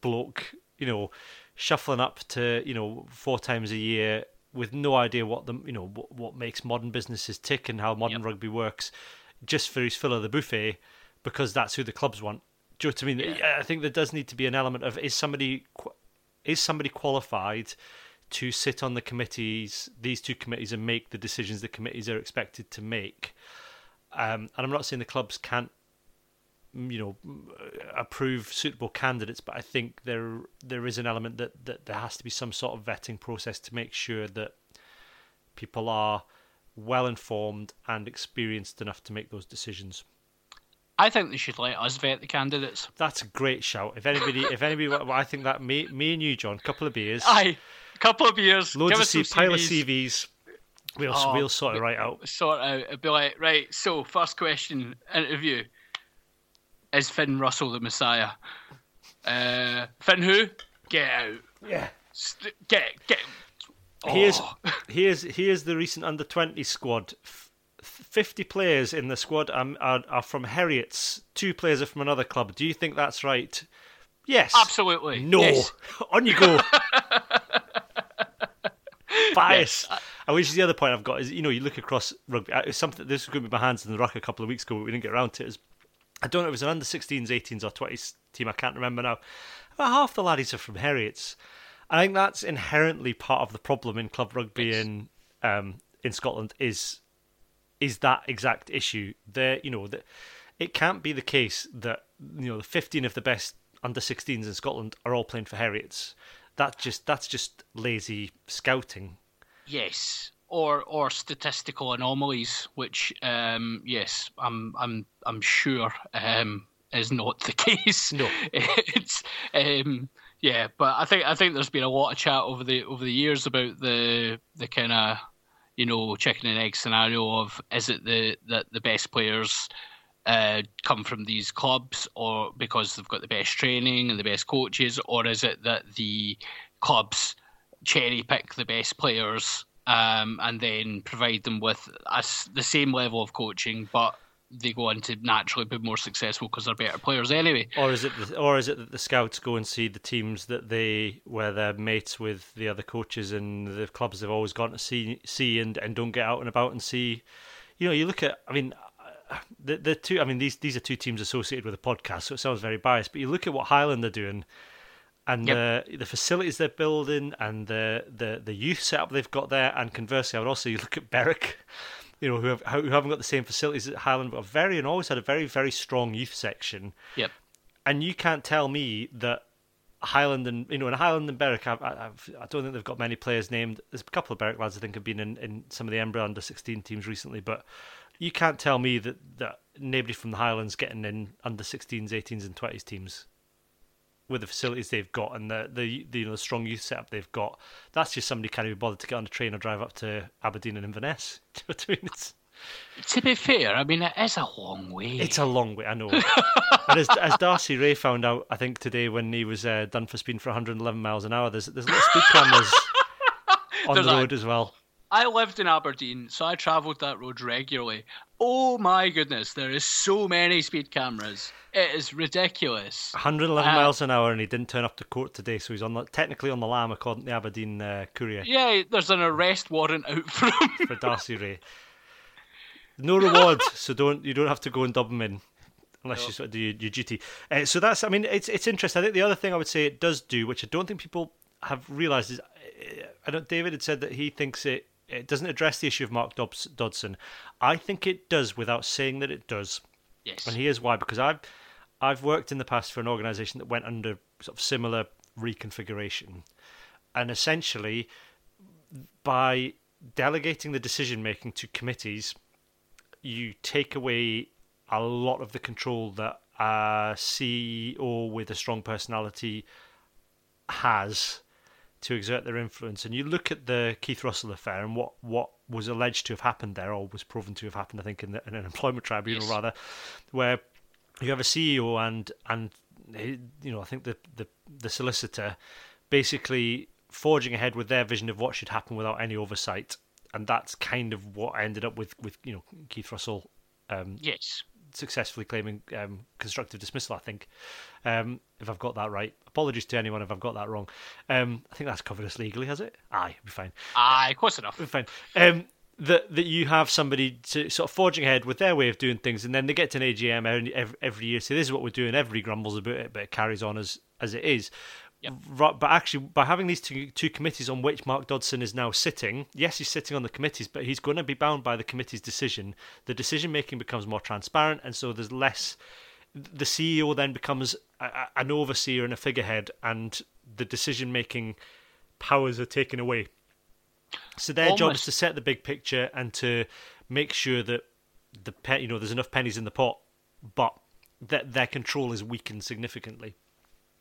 A: bloke, you know, shuffling up to you know four times a year with no idea what the you know what, what makes modern businesses tick and how modern
B: Yep.
A: rugby works, just for his fill of the buffet, because that's who the clubs want. Do you know what I mean?
B: Yeah.
A: I think there does need to be an element of is somebody is somebody qualified to sit on the committees, these two committees, and make the decisions the committees are expected to make. Um, and I'm not saying the clubs can't, mm, you know, mm, approve suitable candidates, but I think there there is an element that, that there has to be some sort of vetting process to make sure that people are well informed and experienced enough to make those decisions.
B: I think they should let us vet the candidates.
A: That's a great shout. If anybody, if anybody, well, I think that me, me and you, John, a couple of beers,
B: Aye, couple of years,
A: loads
B: give
A: of
B: us some
A: C- pile of
B: CVs.
A: CVs. We'll
B: Oh,
A: we'll sort it right out.
B: sort out. It'd be like, right, so first question, interview. Is Finn Russell the Messiah? Uh, Finn who? Get out.
A: Yeah.
B: St- get, get.
A: Here's
B: Oh.
A: here's here's the recent under twenty squad. F- Fifty players in the squad are, are are from Heriots. Two players are from another club. Do you think that's right? Yes.
B: Absolutely.
A: No.
B: Yes.
A: On you go. Bias. And which is the other point I've got is you know you look across rugby. uh, It's something this was going to be my hands in the ruck a couple of weeks ago, but we didn't get around to it. Is I don't know if it was an under 16s, 18s, or 20s team. I can't remember now. About half the laddies are from Heriots. I think that's inherently part of the problem in club rugby
B: Yes.
A: in um, in Scotland is is that exact issue. There, you know, that it can't be the case that you know the 15 of the best under 16s in Scotland are all playing for Heriots. That's just that's just lazy scouting.
B: Yes. Or or statistical anomalies, which um, yes, I'm I'm I'm sure um, is not the case.
A: No.
B: it's um, yeah, but I think I think there's been a lot of chat over the over the years about the the kind of you know chicken and egg scenario of is it the that the best players uh, come from these clubs or because they've got the best training and the best coaches, or is it that the clubs cherry pick the best players um, and then provide them with the same level of coaching, but they go on to naturally be more successful because they're better players anyway.
A: Or is it, the, or is it that the scouts go and see the teams that they where they're mates with the other coaches and the clubs they've always gone to see, see and, and don't get out and about and see. You know, you look at. I mean, the the two. I mean, these these are two teams associated with a podcast, so it sounds very biased. But you look at what Highland are doing, and
B: Yep.
A: the the facilities they're building, and the, the the youth setup they've got there. And conversely, I would also you look at Berwick. You know, who, have, who haven't got the same facilities at Highland, but are very and always had a very, very strong youth section
B: Yep.
A: and you can't tell me that Highland and you know in Highland and Berwick, I, I, I've, I don't think they've got many players named. There's a couple of Berwick lads I think have been in, in some of the Embra under 16 teams recently, but you can't tell me that, that nobody from the Highlands getting in under 16s, 18s, and 20s teams with the facilities they've got and the the, the you know the strong youth setup they've got. That's just somebody can't even bother to get on a train or drive up to Aberdeen and Inverness. Do you know what I mean?
B: To be fair, I mean it is a long way.
A: It's a long way, I know. and as, as Darcy Rae found out, I think today when he was uh, done for speeding for 111 miles an hour, there's there's little speed cameras on
B: There's
A: the
B: a-
A: road as well.
B: I lived in Aberdeen, so I travelled that road regularly. Oh my goodness, there is so many speed cameras. It is ridiculous.
A: 111
B: Uh,
A: miles an hour, and he didn't turn up to court today, so he's on the, technically on the lam according to the Aberdeen uh, Courier
B: Yeah, there's an arrest warrant out for him.
A: for Darcy Rae. No reward, so don't you don't have to go and dub him in unless you sort of do your, your duty. Uh, so that's, I mean, it's it's interesting. I think the other thing I would say it does do, which I don't think people have realised, is uh, I don't. David had said that he thinks it it doesn't address the issue of Mark Dodson. I think it does without saying that it does.
B: Yes.
A: And here's why: because I've I've worked in the past for an organisation that went under sort of similar reconfiguration, and essentially by delegating the decision making to committees, you take away a lot of the control that a CEO with a strong personality has to exert their influence. And you look at the Keith Russell affair and what, what was alleged to have happened there, or was proven to have happened, I think, in, the, in an employment tribunal
B: Yes.
A: rather, where you have a CEO and and you know I think the the, the solicitor basically forging ahead with their vision of what should happen without any oversight. and that's kind of what I ended up with with you know Keith Russell. Um,
B: Yes.
A: successfully claiming um, constructive dismissal. I think, um, if I've got that right. Apologies to anyone if I've got that wrong. Um, I think that's covered us legally, has it? Aye, be fine.
B: Aye, close enough.
A: Be fine. Um, that that you have somebody to sort of forging ahead with their way of doing things, and then they get to an AGM every, every, every year. Say this is what we're doing. Everybody grumbles about it, but it carries on as as it is.
B: Yep.
A: But actually, by having these two two committees on which Mark Dodson is now sitting, yes, he's sitting on the committees, but he's going to be bound by the committee's decision. The decision making becomes more transparent, and so there's less. The CEO then becomes a, a- an overseer and a figurehead, and the decision making powers are taken away. So their job is to set the big picture and to make sure that the pe- you know there's enough pennies in the pot, but that their control is weakened significantly.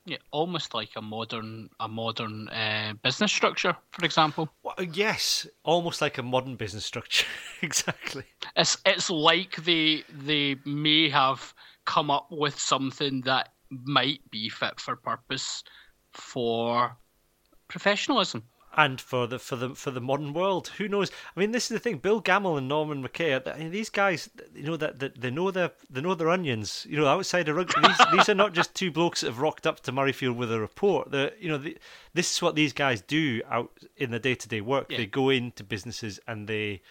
B: Yeah, almost like a modern a modern uh, business structure, for example.
A: Well, yes, almost like a modern business structure. exactly.
B: It's it's like they they may have come up with something that might be fit for purpose for professionalism.
A: And for the for the for the modern world, who knows? I mean, this is the thing. Bill Gammell and Norman McKay. I mean, these guys, you know that that they know their they know their onions. You know, outside of rugby, these, these are not just two blokes that have rocked up to Murrayfield with a report. The you know, the, this is what these guys do out in the day to day work.
B: Yeah.
A: They go into businesses and they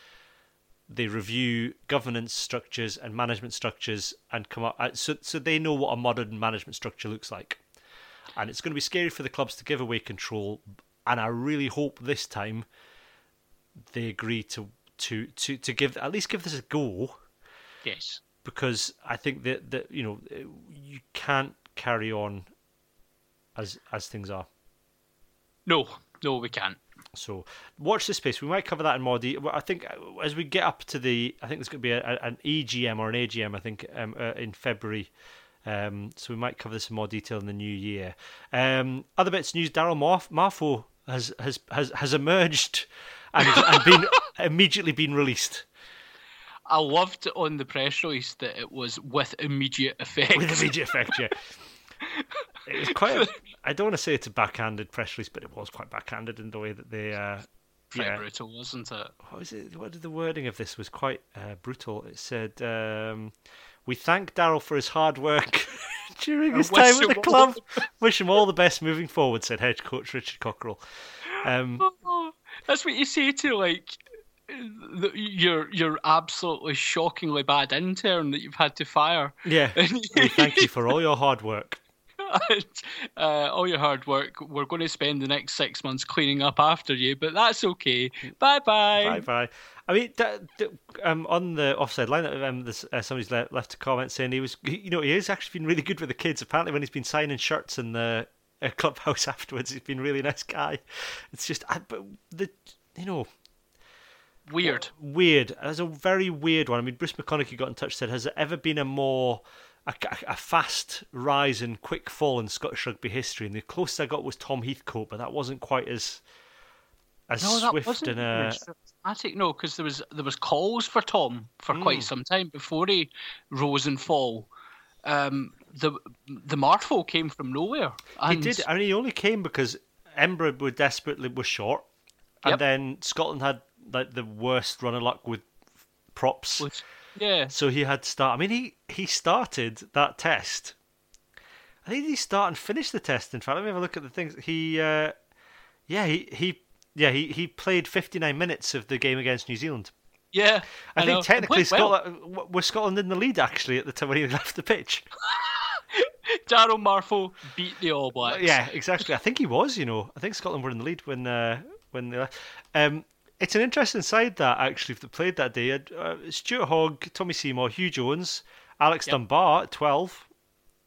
A: they review governance structures and management structures and come up. uh, So so they know what a modern management structure looks like and it's going to be scary for the clubs to give away control. And I really hope this time they agree to to to to give at least give this a go
B: Yes.
A: because I think that that you know you can't carry on as as things are.
B: No, no, we can't.
A: So watch this space. We might cover that in more detail. I think uh, as we get up to the, I think there's going to be a, an EGM or an AGM. I think um, uh, in February. Um, so we might cover this in more detail in the new year. Um, other bits of news: Daryl Marf- Marfo has has has has emerged and, and been immediately been released
B: I loved on the press release that it was with immediate effect.
A: with immediate effect. Yeah. It was quite. A, I don't want to say it's a backhanded press release, but it was quite backhanded in the way that they. Uh,
B: Pretty
A: yeah.
B: brutal, wasn't it?
A: what was it? What did the wording of this was quite uh, brutal. It said, um, "We thank Daryl for his hard work during his time at the club. Wish him all the best moving forward," said head coach Richard Cockerill. Um,
B: Oh, that's what you say to like your your absolutely shockingly bad intern that you've had to fire.
A: yeah, we thank you for all your hard work.
B: uh, all your hard work. We're going to spend the next six months cleaning up after you, but that's okay. Bye bye.
A: Bye bye. I mean, that, that, um, on the offside line, um, this, uh, somebody's le- left a comment saying he was, you know, he has actually been really good with the kids. Apparently, when he's been signing shirts in the uh, clubhouse afterwards, he's been a really nice guy. It's just, I, but the, you know,
B: Weird.
A: weird. That's a very weird one. I mean, Bruce McConaughey got in touch said, has there ever been a more a, a fast rise and quick fall in Scottish rugby history? And the closest I got was Tom Heathcote, but that wasn't quite as as
B: No, that
A: swift
B: wasn't
A: and uh,
B: dramatic. No, because there was there was calls for Tom for
A: Mm.
B: quite some time before he rose and fall. Um, the the Marfo came from nowhere.
A: He did. I mean, he only came because Embra were desperately was short, and
B: Yep.
A: then Scotland had like the worst run of luck with props.
B: was- yeah,
A: So he had to start. I mean, he he started that test. I think he start and finish the test. In fact, let me have a look at the things. He, uh, yeah, he he yeah he he played fifty nine minutes of the game against New Zealand.
B: yeah.
A: I,
B: know.
A: think technically
B: Went well.
A: Scotland was Scotland in the lead actually at the time when he left the pitch.
B: Daryl Marfo beat the All Blacks.
A: Yeah, exactly. I think he was. You know, I think Scotland were in the lead when uh, when they left. Um, it's an interesting side that actually that played that day. Uh, Stuart Hogg, Tommy Seymour, Huw Jones, Alex
B: Yep.
A: Dunbar at twelve,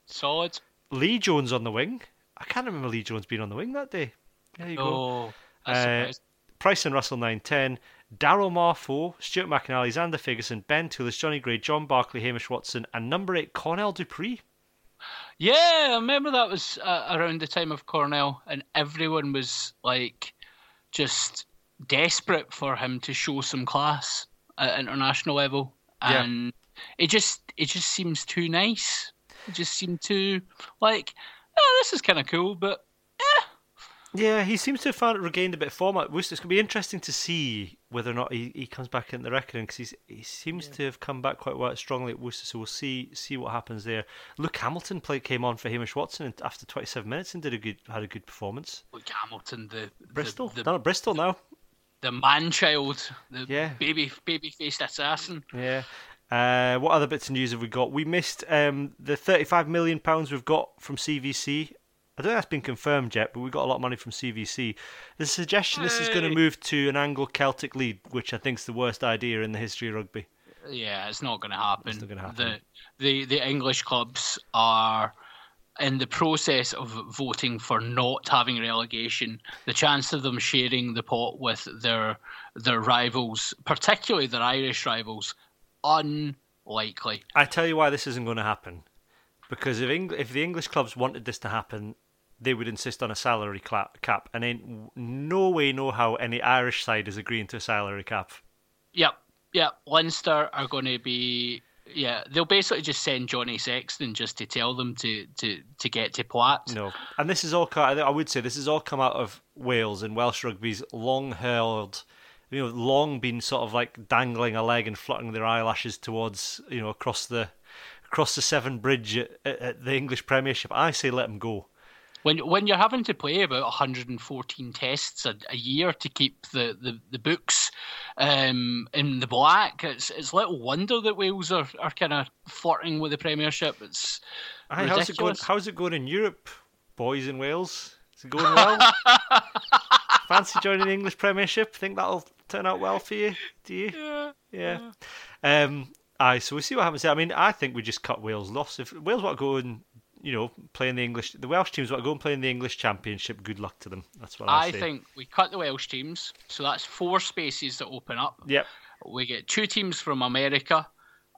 B: solid.
A: Lee Jones on the wing. I can't remember Lee Jones being on the wing that day. There you go.
B: Oh, that's
A: Uh. Price and Russell nine ten. Daryl Marfo, Stuart McInally, Zander Fagerson, Ben Toolis, Johnny Gray, John Barclay, Hamish Watson, and number eight Cornell du Preez.
B: Yeah, I remember that was uh, around the time of Cornell, and everyone was like just desperate for him to show some class at international level,
A: Yeah.
B: and it just it just seems too nice. It just seemed too like, oh, this is kind of cool, but eh,
A: Yeah, he seems to have found, regained a bit of form at Worcester. It's going to be interesting to see whether or not he, he comes back in the reckoning because he seems yeah. to have come back quite well, strongly at Worcester. So we'll see see what happens there. Luke Hamilton played came on for Hamish Watson after 27 minutes and did a good had a good performance.
B: Luke Hamilton, the
A: Bristol,
B: the,
A: the, at Bristol now.
B: The man child, the
A: yeah.
B: baby baby faced assassin.
A: Yeah. Uh, what other bits of news have we got? We missed um, the 35 million pounds we've got from CVC I don't think that's been confirmed yet, but we got a lot of money from CVC. There's a suggestion this is going to move to an Anglo Celtic league, which I think is the worst idea in the history of rugby.
B: Yeah, it's not going to happen.
A: It's not going to happen.
B: The, the, the English clubs are in the process of voting for not having relegation. The chance of them sharing the pot with their their rivals, particularly their Irish rivals, unlikely.
A: I tell you why this isn't going to happen. Because if Eng- if the English clubs wanted this to happen, they would insist on a salary cap, and ain't no way, no how any Irish side is agreeing to a salary cap.
B: Yep, yep. Leinster are going to be. Yeah, they'll basically just send Johnny Sexton just to tell them to, to, to get to Platt.
A: No, and this is all. I would say this has all come out of Wales and Welsh rugby's long held, you know, long been sort of like dangling a leg and fluttering their eyelashes towards, you know, across the across the Severn Bridge at, at the English Premiership. I say let them go
B: when when you're having to play about 114 tests a, a year to keep the, the, the books um, in the black, it's it's little wonder that Wales are, are kind of flirting with the Premiership. It's Aye,
A: how's it going? How's it going in Europe, boys in Wales? Is it going well? Fancy joining the English Premiership? Think that'll turn out well for you? Do you?
B: Yeah.
A: Yeah. yeah. Um, aye, so we'll see what happens. I mean, I think we just cut Wales loss. If Wales want to go and you know, playing the English. The Welsh teams want to go and play in the English Championship. Good luck to them. That's what I,
B: I think. We cut the Welsh teams, so that's four spaces that open up.
A: Yep.
B: We get two teams from America,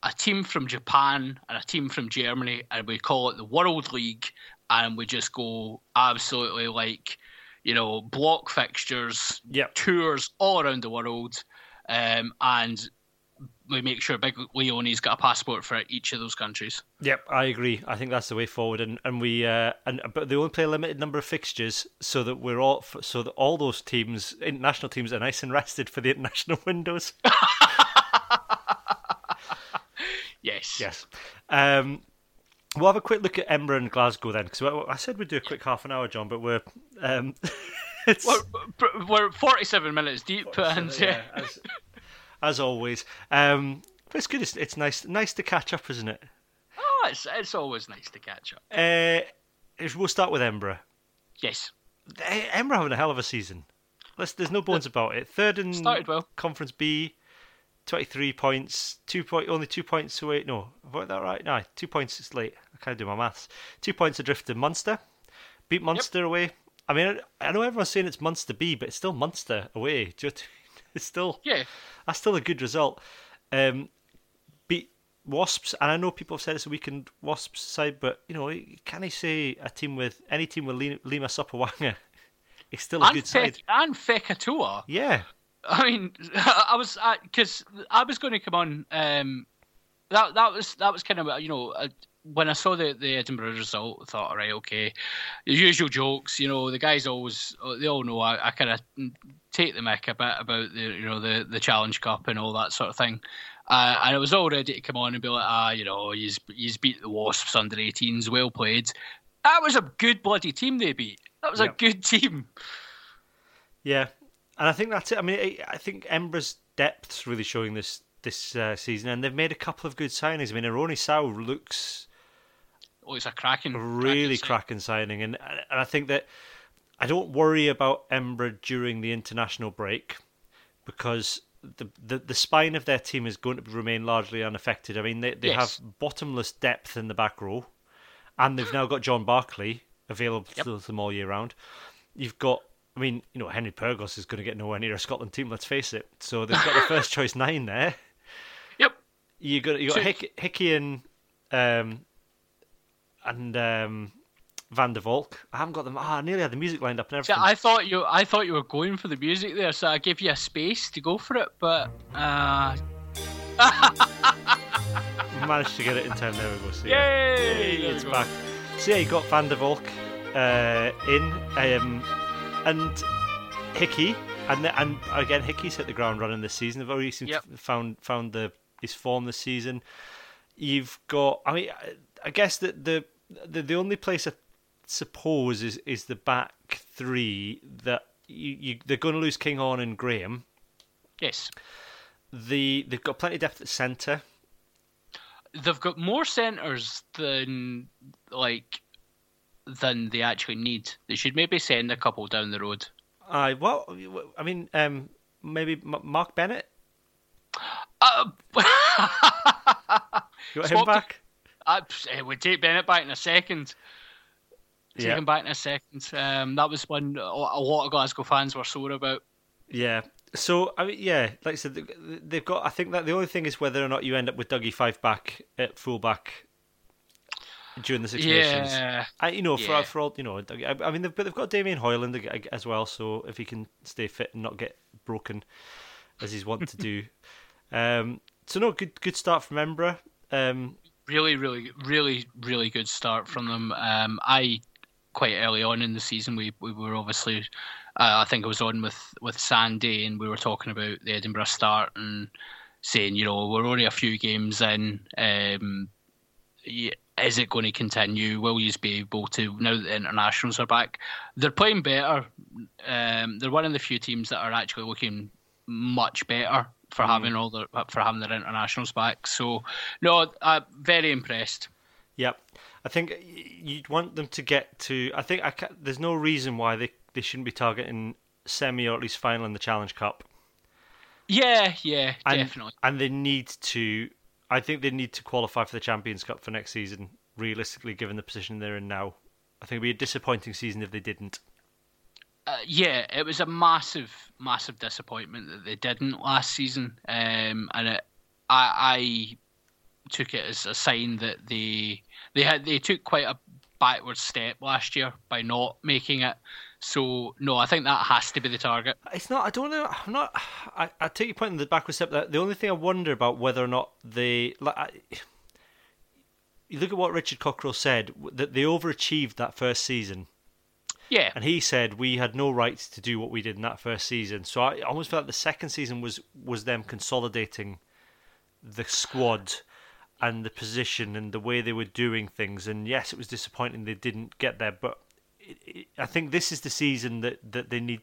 B: a team from Japan, and a team from Germany, and we call it the World League, and we just go absolutely like, you know, block fixtures,
A: yep.
B: tours all around the world, um, and we make sure Big Leone's got a passport for each of those countries.
A: Yep, I agree. I think that's the way forward, and and we uh, and but they only play a limited number of fixtures, so that we're all so that all those teams, international teams, are nice and rested for the international windows.
B: yes,
A: yes. Um, we'll have a quick look at Edinburgh and Glasgow then, because I said we'd do a quick half an hour, John, but we're. Um,
B: we're, we're 47 minutes deep, 47, and yeah,
A: as, as always. Um, but it's good. It's, it's, nice, nice to catch up, isn't it?
B: Oh, it's it's always nice to catch up.
A: Uh, we'll start with Edinburgh.
B: Yes,
A: Edinburgh having a hell of a season. Let's, there's no bones about it. Third in
B: started well.
A: Conference B, twenty three points. Two point only two points away. No, have that right? No, two points. It's late. I can't do my maths. Two points adrift in Munster. Beat Munster yep. away. I mean, I know everyone's saying it's Munster B, but it's still Munster away. It's still
B: yeah.
A: That's still a good result. Um, beat Wasps, and I know people have said it's a weakened Wasps side, but you know, can I say a team with any team with Lima Sopoaga is still a
B: and
A: good side?
B: And Fekitoa.
A: Yeah.
B: I mean, I was because I, I, was going to come on. Um, that that was that was kind of you know when I saw the, the Edinburgh result, I thought, all right, okay, the usual jokes. You know, the guys always they all know I, I kind of take the mick a bit about the you know the the Challenge Cup and all that sort of thing. Uh, and I was all ready to come on and be like, ah, you know, he's he's beat the Wasps under 18s, well played. That was a good bloody team they beat. That was yep. a good team.
A: Yeah, and I think that's it. I mean, I think Edinburgh's depth's really showing this this uh, season, and they've made a couple of good signings. I mean, Aroni Sow looks
B: oh, it's a cracking,
A: really cracking, cracking signing, and and I think that I don't worry about Edinburgh during the international break because the, the the spine of their team is going to remain largely unaffected. I mean, they they yes. have bottomless depth in the back row, and they've now got John Barclay available yep. to them all year round. You've got, I mean, you know, Henry Pyrgos is going to get nowhere near a Scotland team. Let's face it. So they've got the first choice nine there.
B: Yep.
A: You got you got Hick, Hickey and um, and um, Van der Valk. I haven't got them. Ah, I nearly had the music lined up and everything.
B: See, I thought you, I thought you were going for the music there, so I gave you a space to go for it, but uh...
A: managed to get it in time. There we go. So,
B: yeah, Yay!
A: it's back. So yeah, you got Van der Valk uh, in. Um, and Hickey, and the, and again Hickey's hit the ground running this season. They've already
B: Yep.
A: found found the his form this season. You've got, I mean, I- guess that the, the the only place I suppose is is the back three that you, you they're going to lose Kinghorn and Graham.
B: Yes,
A: The they've got plenty of depth at centre.
B: they've got more centres than like than they actually need. They should maybe send a couple down the road.
A: I well, I mean, um, maybe M- Mark Bennett.
B: Uh,
A: You
B: Swap
A: him back?
B: I, eh, we take Bennett back in a second. Take
A: Yeah.
B: him back in a second. Um, that was one a lot of Glasgow fans were sore about.
A: Yeah. So I mean, yeah, like I said, they've got. I think that the only thing is whether or not you end up with Dougie Fife back at fullback during the Six Nations.
B: Yeah,
A: I, you know, for
B: Yeah.
A: for all you know, I, I mean, they've, but they've got Damien Hoyland as well. So if he can stay fit and not get broken, as he's wont to do, um, so no, good good start from Embra. Um,
B: really, really, really, really good start from them. Um, I quite early on in the season we, we were obviously uh, I think I was on with with Sandy and we were talking about the Edinburgh start and saying you know we're only a few games in. Um, is it going to continue? Will you be able to now that the internationals are back? They're playing better. Um, they're one of the few teams that are actually looking much better for hmm. having all their for having their internationals back. So no, I'm very impressed.
A: Yep. I think you'd want them to get to. I think I ca there's no reason why they, they shouldn't be targeting semi or at least final in the Challenge Cup.
B: Yeah, yeah,
A: And,
B: definitely.
A: And they need to. I think they need to qualify for the Champions Cup for next season. Realistically, given the position they're in now, I think it'd be a disappointing season if they didn't.
B: Uh, yeah, it was a massive, massive disappointment that they didn't last season, um, and it, I, I took it as a sign that they they had they took quite a backward step last year by not making it. So no, I think that has to be the target.
A: It's not. I don't know. I'm not. I, I take your point in the backward step. That the only thing I wonder about whether or not they. Like, I, you look at what Richard Cockerill said that they overachieved that first season.
B: Yeah,
A: and he said we had no right to do what we did in that first season. So I almost felt like the second season was was them consolidating the squad and the position and the way they were doing things. And yes, it was disappointing they didn't get there, but it, it, I think this is the season that, that they need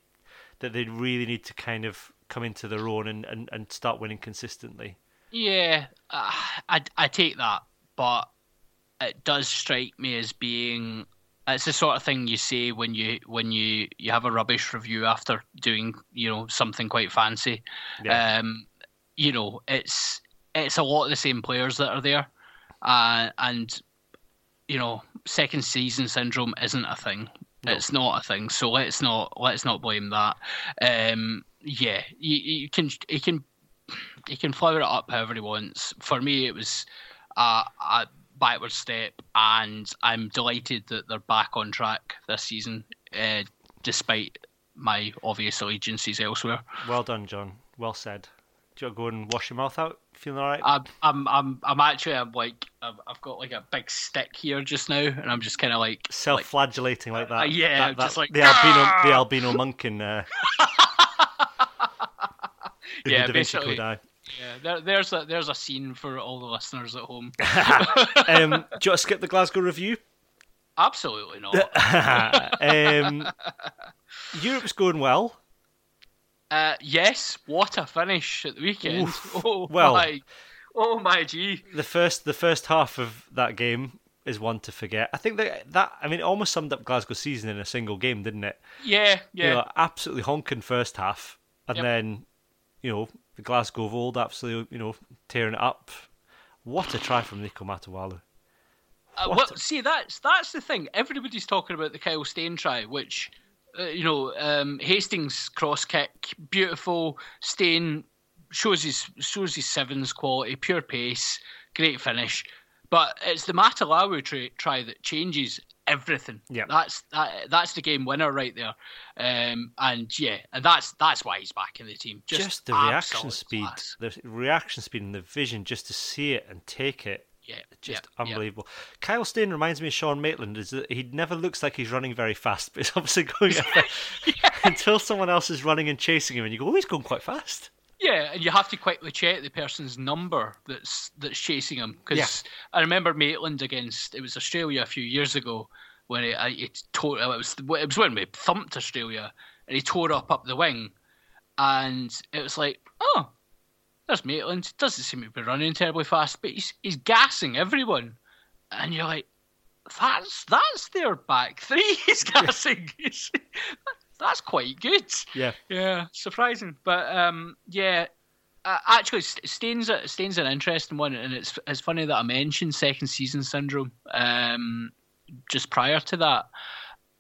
A: that they really need to kind of come into their own and, and, and start winning consistently.
B: Yeah, uh, I I take that, but it does strike me as being it's the sort of thing you say when you when you you have a rubbish review after doing you know something quite fancy.
A: Yeah.
B: Um, you know, it's it's a lot of the same players that are there, uh, and you know, second season syndrome isn't a thing.
A: No.
B: It's not a thing. So let's not let's not blame that. Um, yeah, you, you can you can he can flower it up however he wants. For me, it was a, a backward step, and I'm delighted that they're back on track this season, uh, despite my obvious allegiances elsewhere.
A: Well done, John. Well said. Do you want to go and wash your mouth out? Feeling all right?
B: I'm, I'm, I'm, I'm actually, I'm like, I've, I've got like a big stick here just now, and I'm just kind of like, like
A: Self-flagellating like that.
B: Uh, yeah,
A: that,
B: I'm just like,
A: the albino, the albino monk in, uh,
B: Yeah,
A: the Da Vinci
B: basically. Yeah, there, there's a, there's a scene for all the listeners at home.
A: um, do you want to skip the Glasgow review?
B: Absolutely not.
A: um, Europe's going well.
B: Uh, yes, what a finish at the weekend!
A: Oof.
B: Oh
A: Well-
B: my, oh my gee!
A: The first, the first half of that game is one to forget. I think that that I mean, it almost summed up Glasgow season in a single game, didn't it?
B: Yeah, yeah.
A: You know, absolutely honking first half, and
B: Yep.
A: then you know the Glasgow of old, absolutely you know tearing it up. What a try from Niko Matawalu.
B: Uh, well,
A: a-
B: see, that's that's the thing. Everybody's talking about the Kyle Steyn try, which uh, you know, um, Hastings cross kick, beautiful. Steyn shows his shows his sevens quality, pure pace, great finish. But it's the Matawalu try, try that changes everything.
A: Yeah,
B: that's that, that's the game winner right there. Um, and yeah, and that's that's why he's back in the team. Just,
A: Just, the reaction speed,
B: class.
A: the reaction speed and the vision, just to see it and take it.
B: Yeah,
A: Just
B: yeah, yeah.
A: unbelievable. Kyle Steyn reminds me of Sean Maitland. Is that he never looks like he's running very fast, but he's obviously going. a- until someone else is running and chasing him, and you go, "Oh, he's going quite fast."
B: Yeah, and you have to quickly check the person's number that's that's chasing him. Because
A: Yeah.
B: I remember Maitland against it was Australia a few years ago when it, it tore it was it was when we thumped Australia and he tore up up the wing. And it was like oh there's Maitland. Doesn't seem to be running terribly fast but he's he's gassing everyone. And you're like that's that's their back three he's gassing that's quite good
A: Yeah,
B: yeah, surprising, but um, yeah. Uh, actually, St- Steyn's a, Steyn's an interesting one, and it's it's funny that I mentioned second season syndrome um, just prior to that.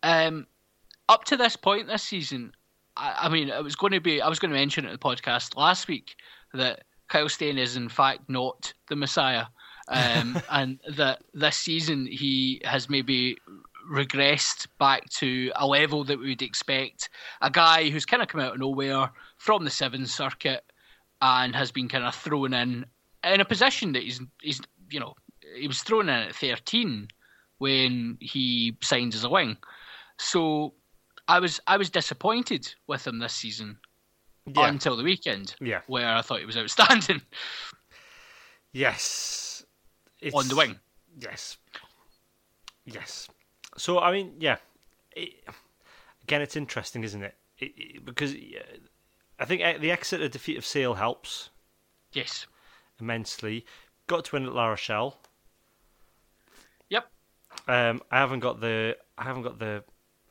B: Um, up to this point this season, I, I mean, it was going to be I was going to mention it in the podcast last week that Kyle Steyn is in fact not the Messiah, um, and that this season he has maybe regressed back to a level that we would expect a guy who's kind of come out of nowhere from the Sevens circuit and has been kind of thrown in in a position that he's he's you know he was thrown in at 13 when he signed as a wing. So I was I was disappointed with him this season
A: yeah,
B: until the weekend
A: yeah,
B: where I thought he was outstanding
A: yes. It's,
B: on the wing.
A: Yes, yes. So I mean, yeah. It, again, it's interesting, isn't it? it, it because uh, I think uh, the Exeter defeat of Sale helps
B: Yes.
A: immensely. Got to win at La Rochelle.
B: Yep.
A: Um, I haven't got the I haven't got the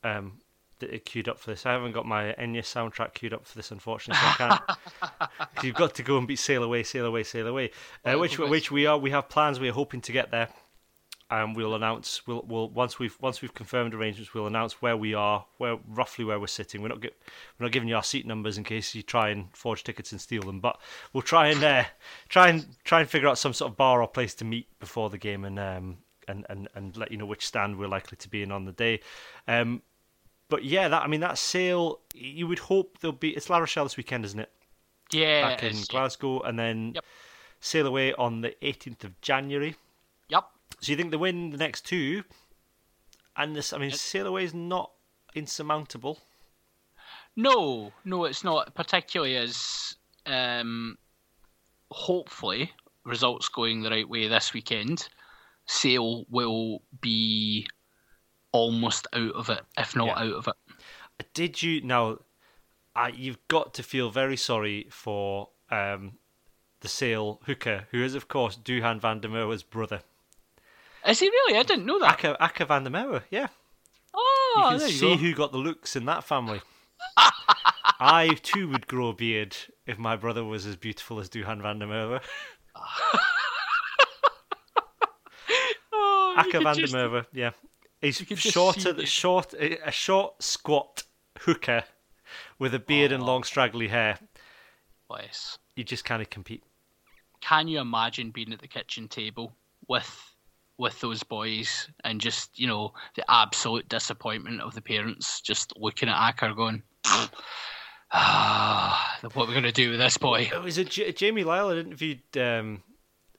A: um the, queued up for this. I haven't got my Enya soundtrack queued up for this, unfortunately. So I can't. 'Cause you've got to go and beat Sail Away, Sail Away, Sail Away. Uh, which which we are. We have plans. We are hoping to get there. Um, we'll announce. We'll, we'll once we've once we've confirmed arrangements, we'll announce where we are, where roughly where we're sitting. We're not get, we're not giving you our seat numbers in case you try and forge tickets and steal them. But we'll try and uh, try and try and figure out some sort of bar or place to meet before the game and um and, and, and let you know which stand we're likely to be in on the day. Um, but yeah, that I mean that sale. You would hope there'll be. It's La Rochelle this weekend, isn't it?
B: Yeah.
A: Back in Glasgow, and then
B: Yep.
A: sail away on the 18th of January. So you think they win the next two? And this, I mean, sail away is not insurmountable.
B: No, no, it's not. Particularly as um, hopefully results going the right way this weekend, Sale will be almost out of it, if not
A: Yeah.
B: out of it.
A: Did you now? Uh, you've got to feel very sorry for um, the Sale hooker, who is of course Duhan van der Merwe's brother,
B: Is he really? I didn't know that.
A: Akker, Akker van der Merwe. Yeah,
B: oh,
A: you can
B: there you
A: see
B: go.
A: who got the looks in that family. I too would grow a beard if my brother was as beautiful as Duhan van der Merwe.
B: Oh, you
A: Akker
B: could
A: van der Merwe, yeah. He's shorter, short, a short, squat hooker with a beard and oh. long, straggly hair.
B: Bless.
A: You just can't compete.
B: Can you imagine being at the kitchen table with with those boys and just you know the absolute disappointment of the parents just looking at Akker going, ah, what are we going to do with this boy?
A: It was a J- Jamie Lyall interviewed um,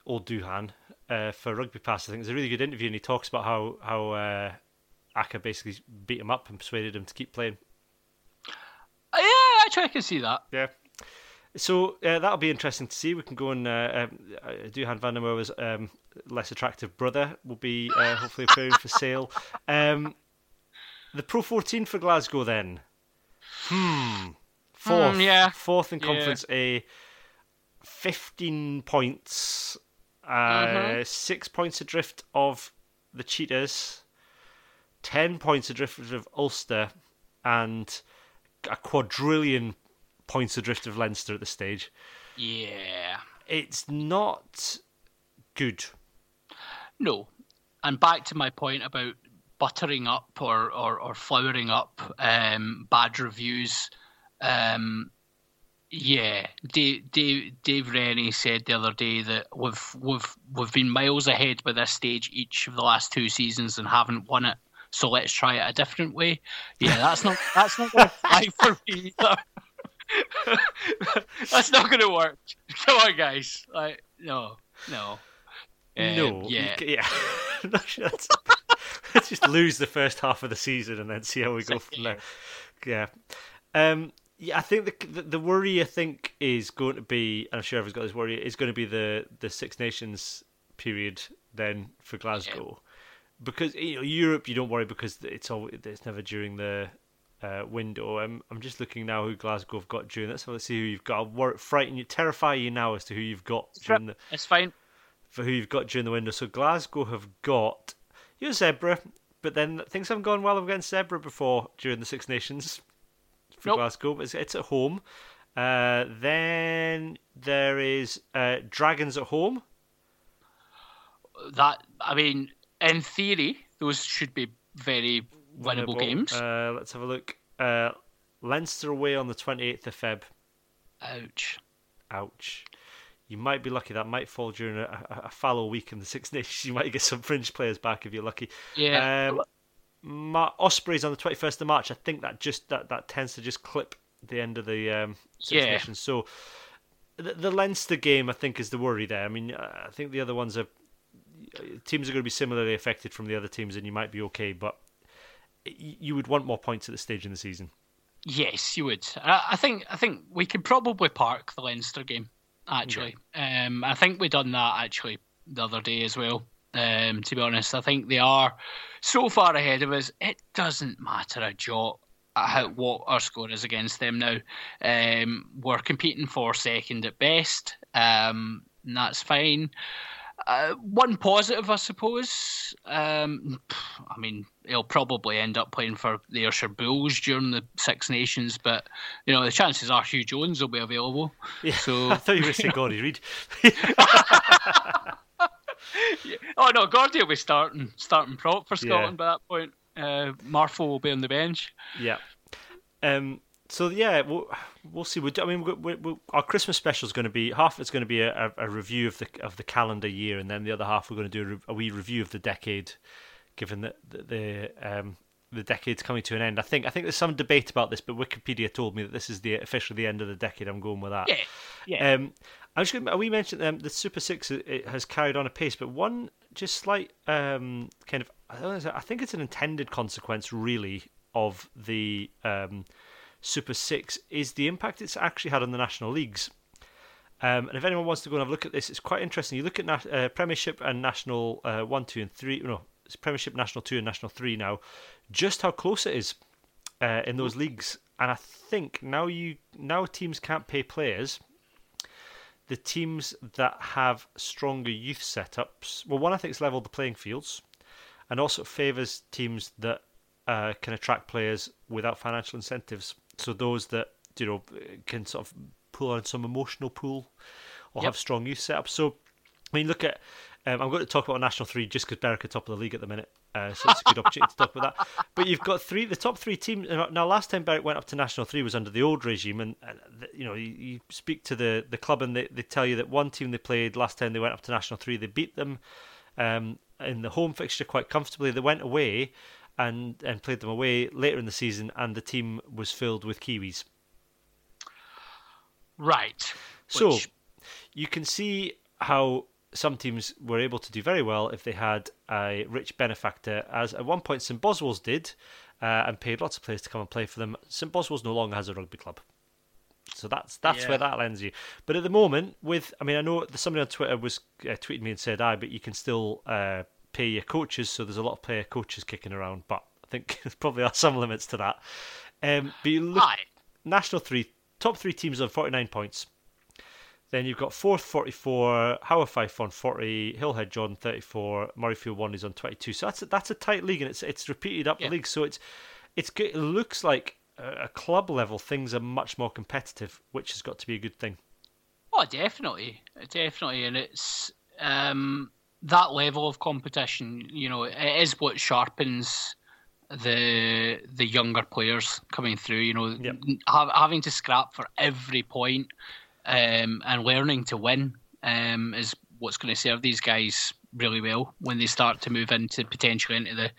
A: old Duhan uh, for Rugby Pass. I think it's a really good interview, and he talks about how how uh, Akker basically beat him up and persuaded him to keep playing.
B: Uh, yeah, actually, I can see that.
A: Yeah. So uh, that'll be interesting to see. We can go and uh, um, uh, Duhan van der Merwe's um, less attractive brother will be uh, hopefully appearing for Sale. Um, the Pro 14 for Glasgow then. Hmm. Fourth.
B: Hmm, yeah.
A: Fourth in
B: Yeah.
A: Conference A. 15 points. Uh,
B: Mhm.
A: Six points adrift of the Cheetahs. 10 points adrift of Ulster. And a quadrillion points adrift of Leinster at this stage.
B: Yeah.
A: It's not good.
B: No. And back to my point about buttering up or, or, or flowering up um, bad reviews. Um, yeah, Dave, Dave, Dave Rennie said the other day that we've we've we've been miles ahead by this stage each of the last two seasons and haven't won it. So let's try it a different way. Yeah, that's not that's not going to fly for me either. that's not going to work. Come on, guys. Like, no, no. Um,
A: no.
B: yeah.
A: yeah. Let's, let's just lose the first half of the season and then see how we go from there. Yeah. Um, yeah, I think the, the, the worry I think is going to be, and I'm sure everyone's got this worry, is going to be the the Six Nations period then for Glasgow, yeah. because you know Europe you don't worry because it's all it's never during the uh, window. I'm I'm just looking now who Glasgow have got during. Let's, let's see who you've got. I'll frighten you, terrify you now as to who you've got during the.
B: It's fine.
A: For who you've got during the window. So Glasgow have got your zebra, but then things haven't gone well against zebra before during the Six Nations for nope. Glasgow. It's, it's at home. Uh, then there is uh, Dragons at home.
B: That I mean, in theory, those should be very winnable, winnable. games.
A: Uh, let's have a look. Uh, Leinster away on the 28th of Feb.
B: Ouch.
A: Ouch. You might be lucky. That might fall during a, a, a fallow week in the Six Nations. You might get some fringe players back if you're lucky.
B: Yeah. Um,
A: Ma- Ospreys on the 21st of March. I think that just that, that tends to just clip the end of the um, Six yeah. Nations. So the, the Leinster game, I think, is the worry there. I mean, I think the other ones are teams are going to be similarly affected from the other teams, and you might be okay, but you would want more points at this stage in the season.
B: Yes, you would. I think I think we could probably park the Leinster game. Actually, um, I think we done that actually the other day as well. Um, to be honest, I think they are so far ahead of us. It doesn't matter a jot how, what our score is against them now. Um, we're competing for second at best, um, and that's fine. Uh, one positive, I suppose. Um, I mean, he'll probably end up playing for the Ayrshire Bulls during the Six Nations, but you know the chances are Huw Jones will be available.
A: Yeah, so I thought you were saying Gordy Reid.
B: yeah. Oh no, Gordy will be starting starting prop for Scotland yeah. by that point. Uh, Marfo will be on the bench.
A: Yeah. Um, so yeah, we'll, we'll see. We, I mean, we, we, our Christmas special is going to be half. It's going to be a, a, review of the of the calendar year, and then the other half we're going to do a, a wee review of the decade, given that the, the um, the decade's coming to an end. I think I think there's some debate about this, but Wikipedia told me that this is the officially the end of the decade. I'm going with that.
B: Yeah, yeah.
A: Um, I was going. To, we mentioned um, the Super Six it has carried on a pace, but one just slight um, kind of I, know, I think it's an intended consequence, really, of the um, Super Six is the impact it's actually had on the national leagues. Um, and if anyone wants to go and have a look at this, it's quite interesting. You look at uh, Premiership and National uh, One, Two, and Three. No, it's Premiership, National Two, and National Three now. Just how close it is uh, in those leagues, and I think now you now teams can't pay players. The teams that have stronger youth setups, well, one I think it's leveled the playing fields, and also favours teams that uh, can attract players without financial incentives. So those that you know can sort of pull on some emotional pool or yep. have strong youth setups. So I mean, look at. Um, I'm going to talk about National Three just because Berwick are top of the league at the minute, uh, so it's a good opportunity to talk about that. But you've got three, the top three teams. Now, last time Berwick went up to National Three was under the old regime, and, and you know you, you, speak to the, the club and they, they tell you that one team they played last time they went up to National Three, they beat them um, in the home fixture quite comfortably. They went away and and played them away later in the season, and the team was filled with Kiwis.
B: Right.
A: So Which... you can see how some teams were able to do very well if they had a rich benefactor, as at one point St Boswell's did, uh, and paid lots of players to come and play for them. St Boswell's no longer has a rugby club. So that's that's yeah. where that lends you. But at the moment, with I mean, I know somebody on Twitter was uh, tweeting me and said, "I," but you can still uh, pay your coaches, so there's a lot of player coaches kicking around. But I think there probably are some limits to that. Um, but you look, Hi. national three, top three teams on 49 points. Then you've got fourth 44, Howe of Fife on 40, Hillhead John 34, Murrayfield one is on 22. So that's a, that's a tight league, and it's it's repeated up yeah. the league. So it's it's it looks like a club level things are much more competitive, which has got to be a good thing.
B: Oh, definitely, definitely, and it's um, that level of competition, you know, it is what sharpens the the younger players coming through. You know, yep. ha- having to scrap for every point, um, and learning to win um, is what's going to serve these guys really well when they start to move into potentially into the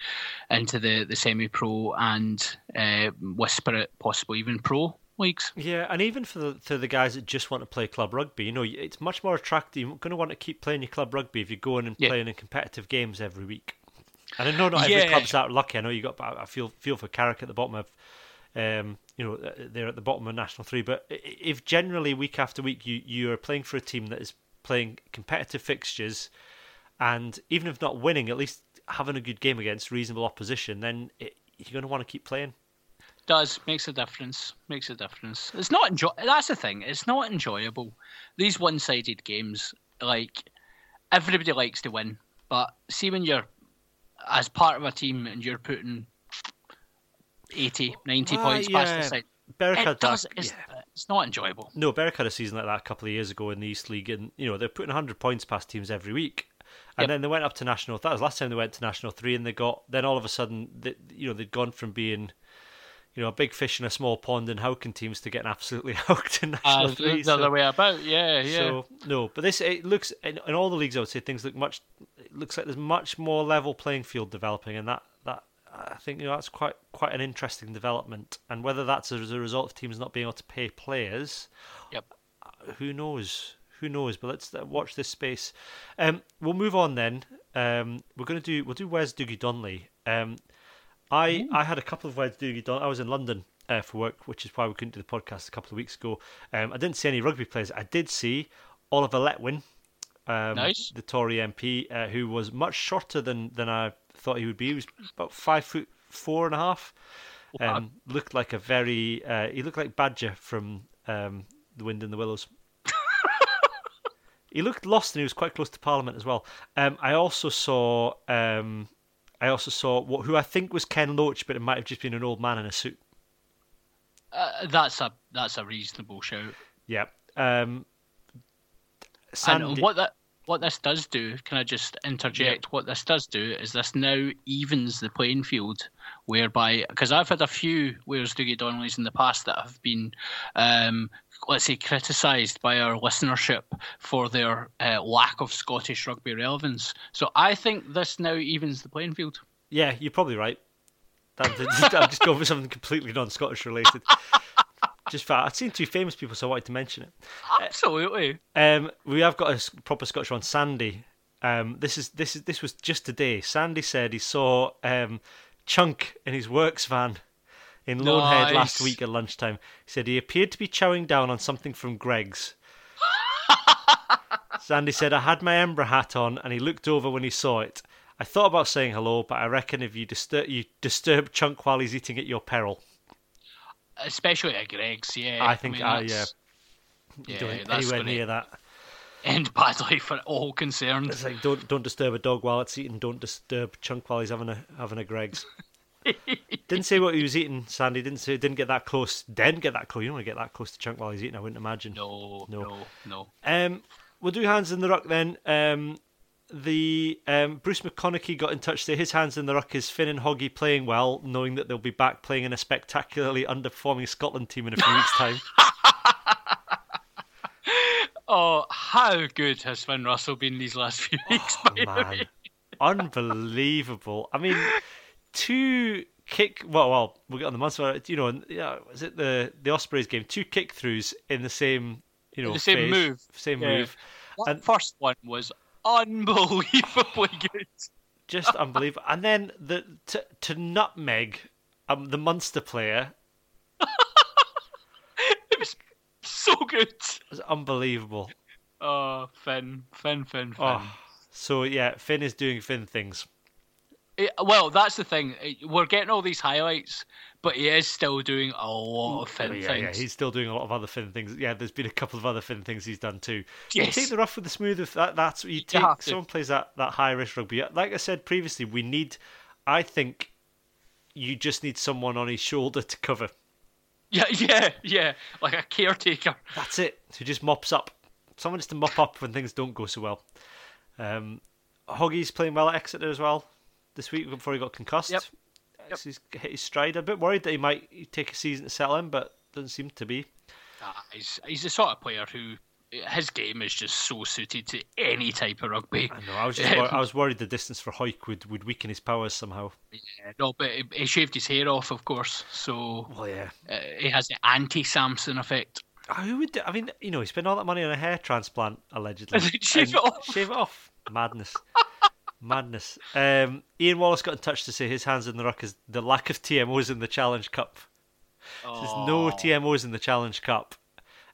B: into the, the semi pro and uh, whisper it possibly even pro weeks.
A: Yeah, and even for the for the guys that just want to play club rugby, you know, it's much more attractive. You're going to want to keep playing your club rugby if you're going and yeah. playing in competitive games every week. And I know not every yeah. club's that lucky. I know you got. I feel feel for Carrick at the bottom of Um, you know, uh, they're at the bottom of National Three. But if generally week after week you you are playing for a team that is playing competitive fixtures, and even if not winning, at least having a good game against reasonable opposition, then it, you're going to want to keep playing.
B: Does makes a difference. Makes a difference. It's not enjoy. That's the thing. It's not enjoyable. These one-sided games, like everybody likes to win, but see when you're as part of a team and you're putting 80, 90
A: Ah,
B: points past the side.
A: Berwick
B: It does,
A: that-
B: it's,
A: yeah.
B: it's not enjoyable.
A: No, Berwick had a season like that a couple of years ago in the East League, and you know they're putting 100 points past teams every week, and
B: Yep.
A: then they went up to national. That was last time they went to national three, and they got then all of a sudden, they, you know, they'd gone from being, you know, a big fish in a small pond in Houghton teams to getting absolutely hooked in national
B: Uh,
A: three.
B: the
A: so-
B: other way about, yeah, yeah.
A: So no, but this it looks in, in all the leagues. I would say things look much. It looks like there's much more level playing field developing, and that that I think you know that's quite quite an interesting development. And whether that's as a result of teams not being able to pay players,
B: Yep.
A: who knows? Who knows? But let's uh, watch this space. Um, we'll move on then. Um, we're going to do we'll do Where's Dougie Donnelly. Um, I I had a couple of Where's Dougie Donnelly. I was in London uh, for work, which is why we couldn't do the podcast a couple of weeks ago. Um, I didn't see any rugby players. I did see Oliver Letwin, um,
B: Nice.
A: the Tory MP, uh, who was much shorter than than I thought he would be. He was about five foot four and a half.
B: Wow.
A: Um, looked like a very uh, he looked like Badger from um, The Wind in the Willows. he looked lost and he was quite close to Parliament as well. Um, I also saw um, I also saw what, who I think was Ken Loach, but it might have just been an old man in a suit.
B: Uh, that's a that's a reasonable shout.
A: Yeah. Um,
B: And what that what this does do, can I just interject? What this does do is this now evens the playing field, whereby because I've had a few Where's Dougie Donnellys in the past that have been, um, let's say, criticised by our listenership for their uh, lack of Scottish rugby relevance. So I think this now evens the playing field.
A: yeah, you're probably right. I'm just, I'm just going for something completely non-Scottish related. just for I'd seen two famous people, so I wanted to mention it.
B: Absolutely.
A: Um, we have got a proper Scottish one, Sandy. Um, this is this is this was just today. Sandy said he saw um, Chunk in his works van in Loanhead last week at lunchtime. He said he appeared to be chowing down on something from Greggs. Sandy said I had my Embra hat on, and he looked over when he saw it. I thought about saying hello, but I reckon if you disturb you disturb Chunk while he's eating at your peril.
B: Especially at Greggs, yeah.
A: I think,
B: mean,
A: uh, You
B: yeah,
A: don't
B: that's
A: anywhere near that.
B: end badly for all concerned.
A: It's like don't don't disturb a dog while it's eating. Don't disturb Chunk while he's having a having a Greggs. didn't say what he was eating, Sandy. Didn't say. Didn't get that close. Didn't get that close. You don't want to get that close to Chunk while he's eating. I wouldn't imagine.
B: No,
A: No.
B: no, no.
A: Um, we'll do hands in the ruck then. Um, the um, Bruce McConaughey got in touch. Say his hands in the ruck is Finn and Hoggy playing well, knowing that they'll be back playing in a spectacularly underperforming Scotland team in a few weeks' time.
B: Oh, how good has Finn Russell been these last few weeks?
A: Oh,
B: by the
A: man, unbelievable! I mean, two kick. Well, well, we'll get on the months. You know, and, yeah, was it the the Ospreys game? Two kick throughs in the same. You know,
B: The same
A: phase,
B: move.
A: same
B: Yeah.
A: move.
B: That
A: And-
B: first one was unbelievably good.
A: just unbelievable. And then the to, to nutmeg um, the Munster player
B: It was so good.
A: It was unbelievable.
B: Oh, Finn, Finn, Finn, Finn.
A: Oh, so yeah, Finn is doing Finn things.
B: It- well, that's the thing. It- We're getting all these highlights, but he is still doing a lot of Finn
A: yeah,
B: things.
A: yeah, he's still doing a lot of other Finn things. Yeah, there's been a couple of other Finn things he's done too.
B: Yes.
A: You take the rough with the smooth. If that, that's what you take.
B: to.
A: someone plays that that high risk rugby. Like I said previously, we need. I think you just need someone on his shoulder to cover.
B: Yeah, yeah, yeah. Like a caretaker.
A: That's it. Who just mops up. Someone just to mop up when things don't go so well. Um, Hoggy's playing well at Exeter as well this week before he got concussed.
B: Yep.
A: Yep. He's hit his stride. I'm a bit worried that he might take a season to settle in, but doesn't seem to be.
B: Ah, he's he's the sort of player who his game is just so suited to any type of rugby.
A: I know. I was just wor- I was worried the distance for Hoik would, would weaken his powers somehow.
B: Yeah, no, but he, he shaved his hair off, of course, so
A: Well, yeah.
B: uh, he has the anti-Samson effect.
A: Oh, Who would? do- I mean, you know, he spent all that money on a hair transplant allegedly.
B: Shave it off.
A: Shave it off. Madness. Madness. Um, Ian Wallace got in touch to say his hands in the ruck is the lack of TMOs in the Challenge Cup. There's no TMOs in the Challenge Cup.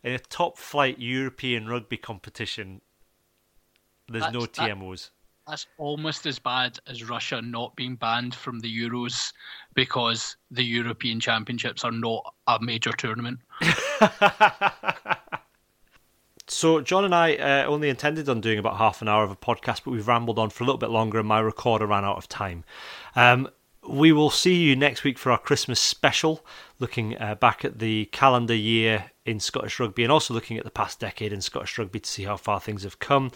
A: In a top flight European rugby competition, there's no
B: That's- that-
A: TMOs.
B: That's almost as bad as Russia not being banned from the Euros because the European Championships are not a major tournament.
A: So John and I uh, only intended on doing about half an hour of a podcast, but we've rambled on for a little bit longer, and my recorder ran out of time. Um, we will see you next week for our Christmas special, looking uh, back at the calendar year in Scottish rugby and also looking at the past decade in Scottish rugby to see how far things have come.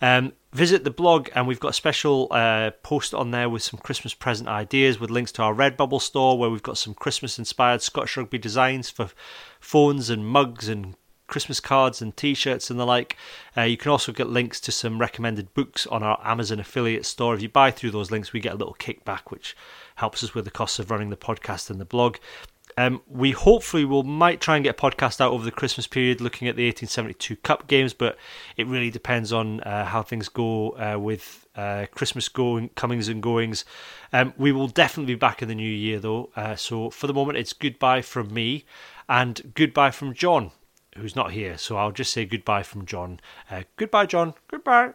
A: Um, visit the blog, and we've got a special uh, post on there with some Christmas present ideas with links to our Redbubble store where we've got some Christmas inspired Scottish rugby designs for phones and mugs and Christmas cards and T-shirts and the like. Uh, you can also get links to some recommended books on our Amazon affiliate store. If you buy through those links, we get a little kickback, which helps us with the costs of running the podcast and the blog. Um, we hopefully will might try and get a podcast out over the Christmas period, looking at the 1872 Cup games, but it really depends on uh, how things go uh, with uh, Christmas going comings and goings. Um, we will definitely be back in the new year, though. Uh, so for the moment, it's goodbye from me and goodbye from John who's not here. So I'll just say goodbye from John. Uh, goodbye, John. Goodbye.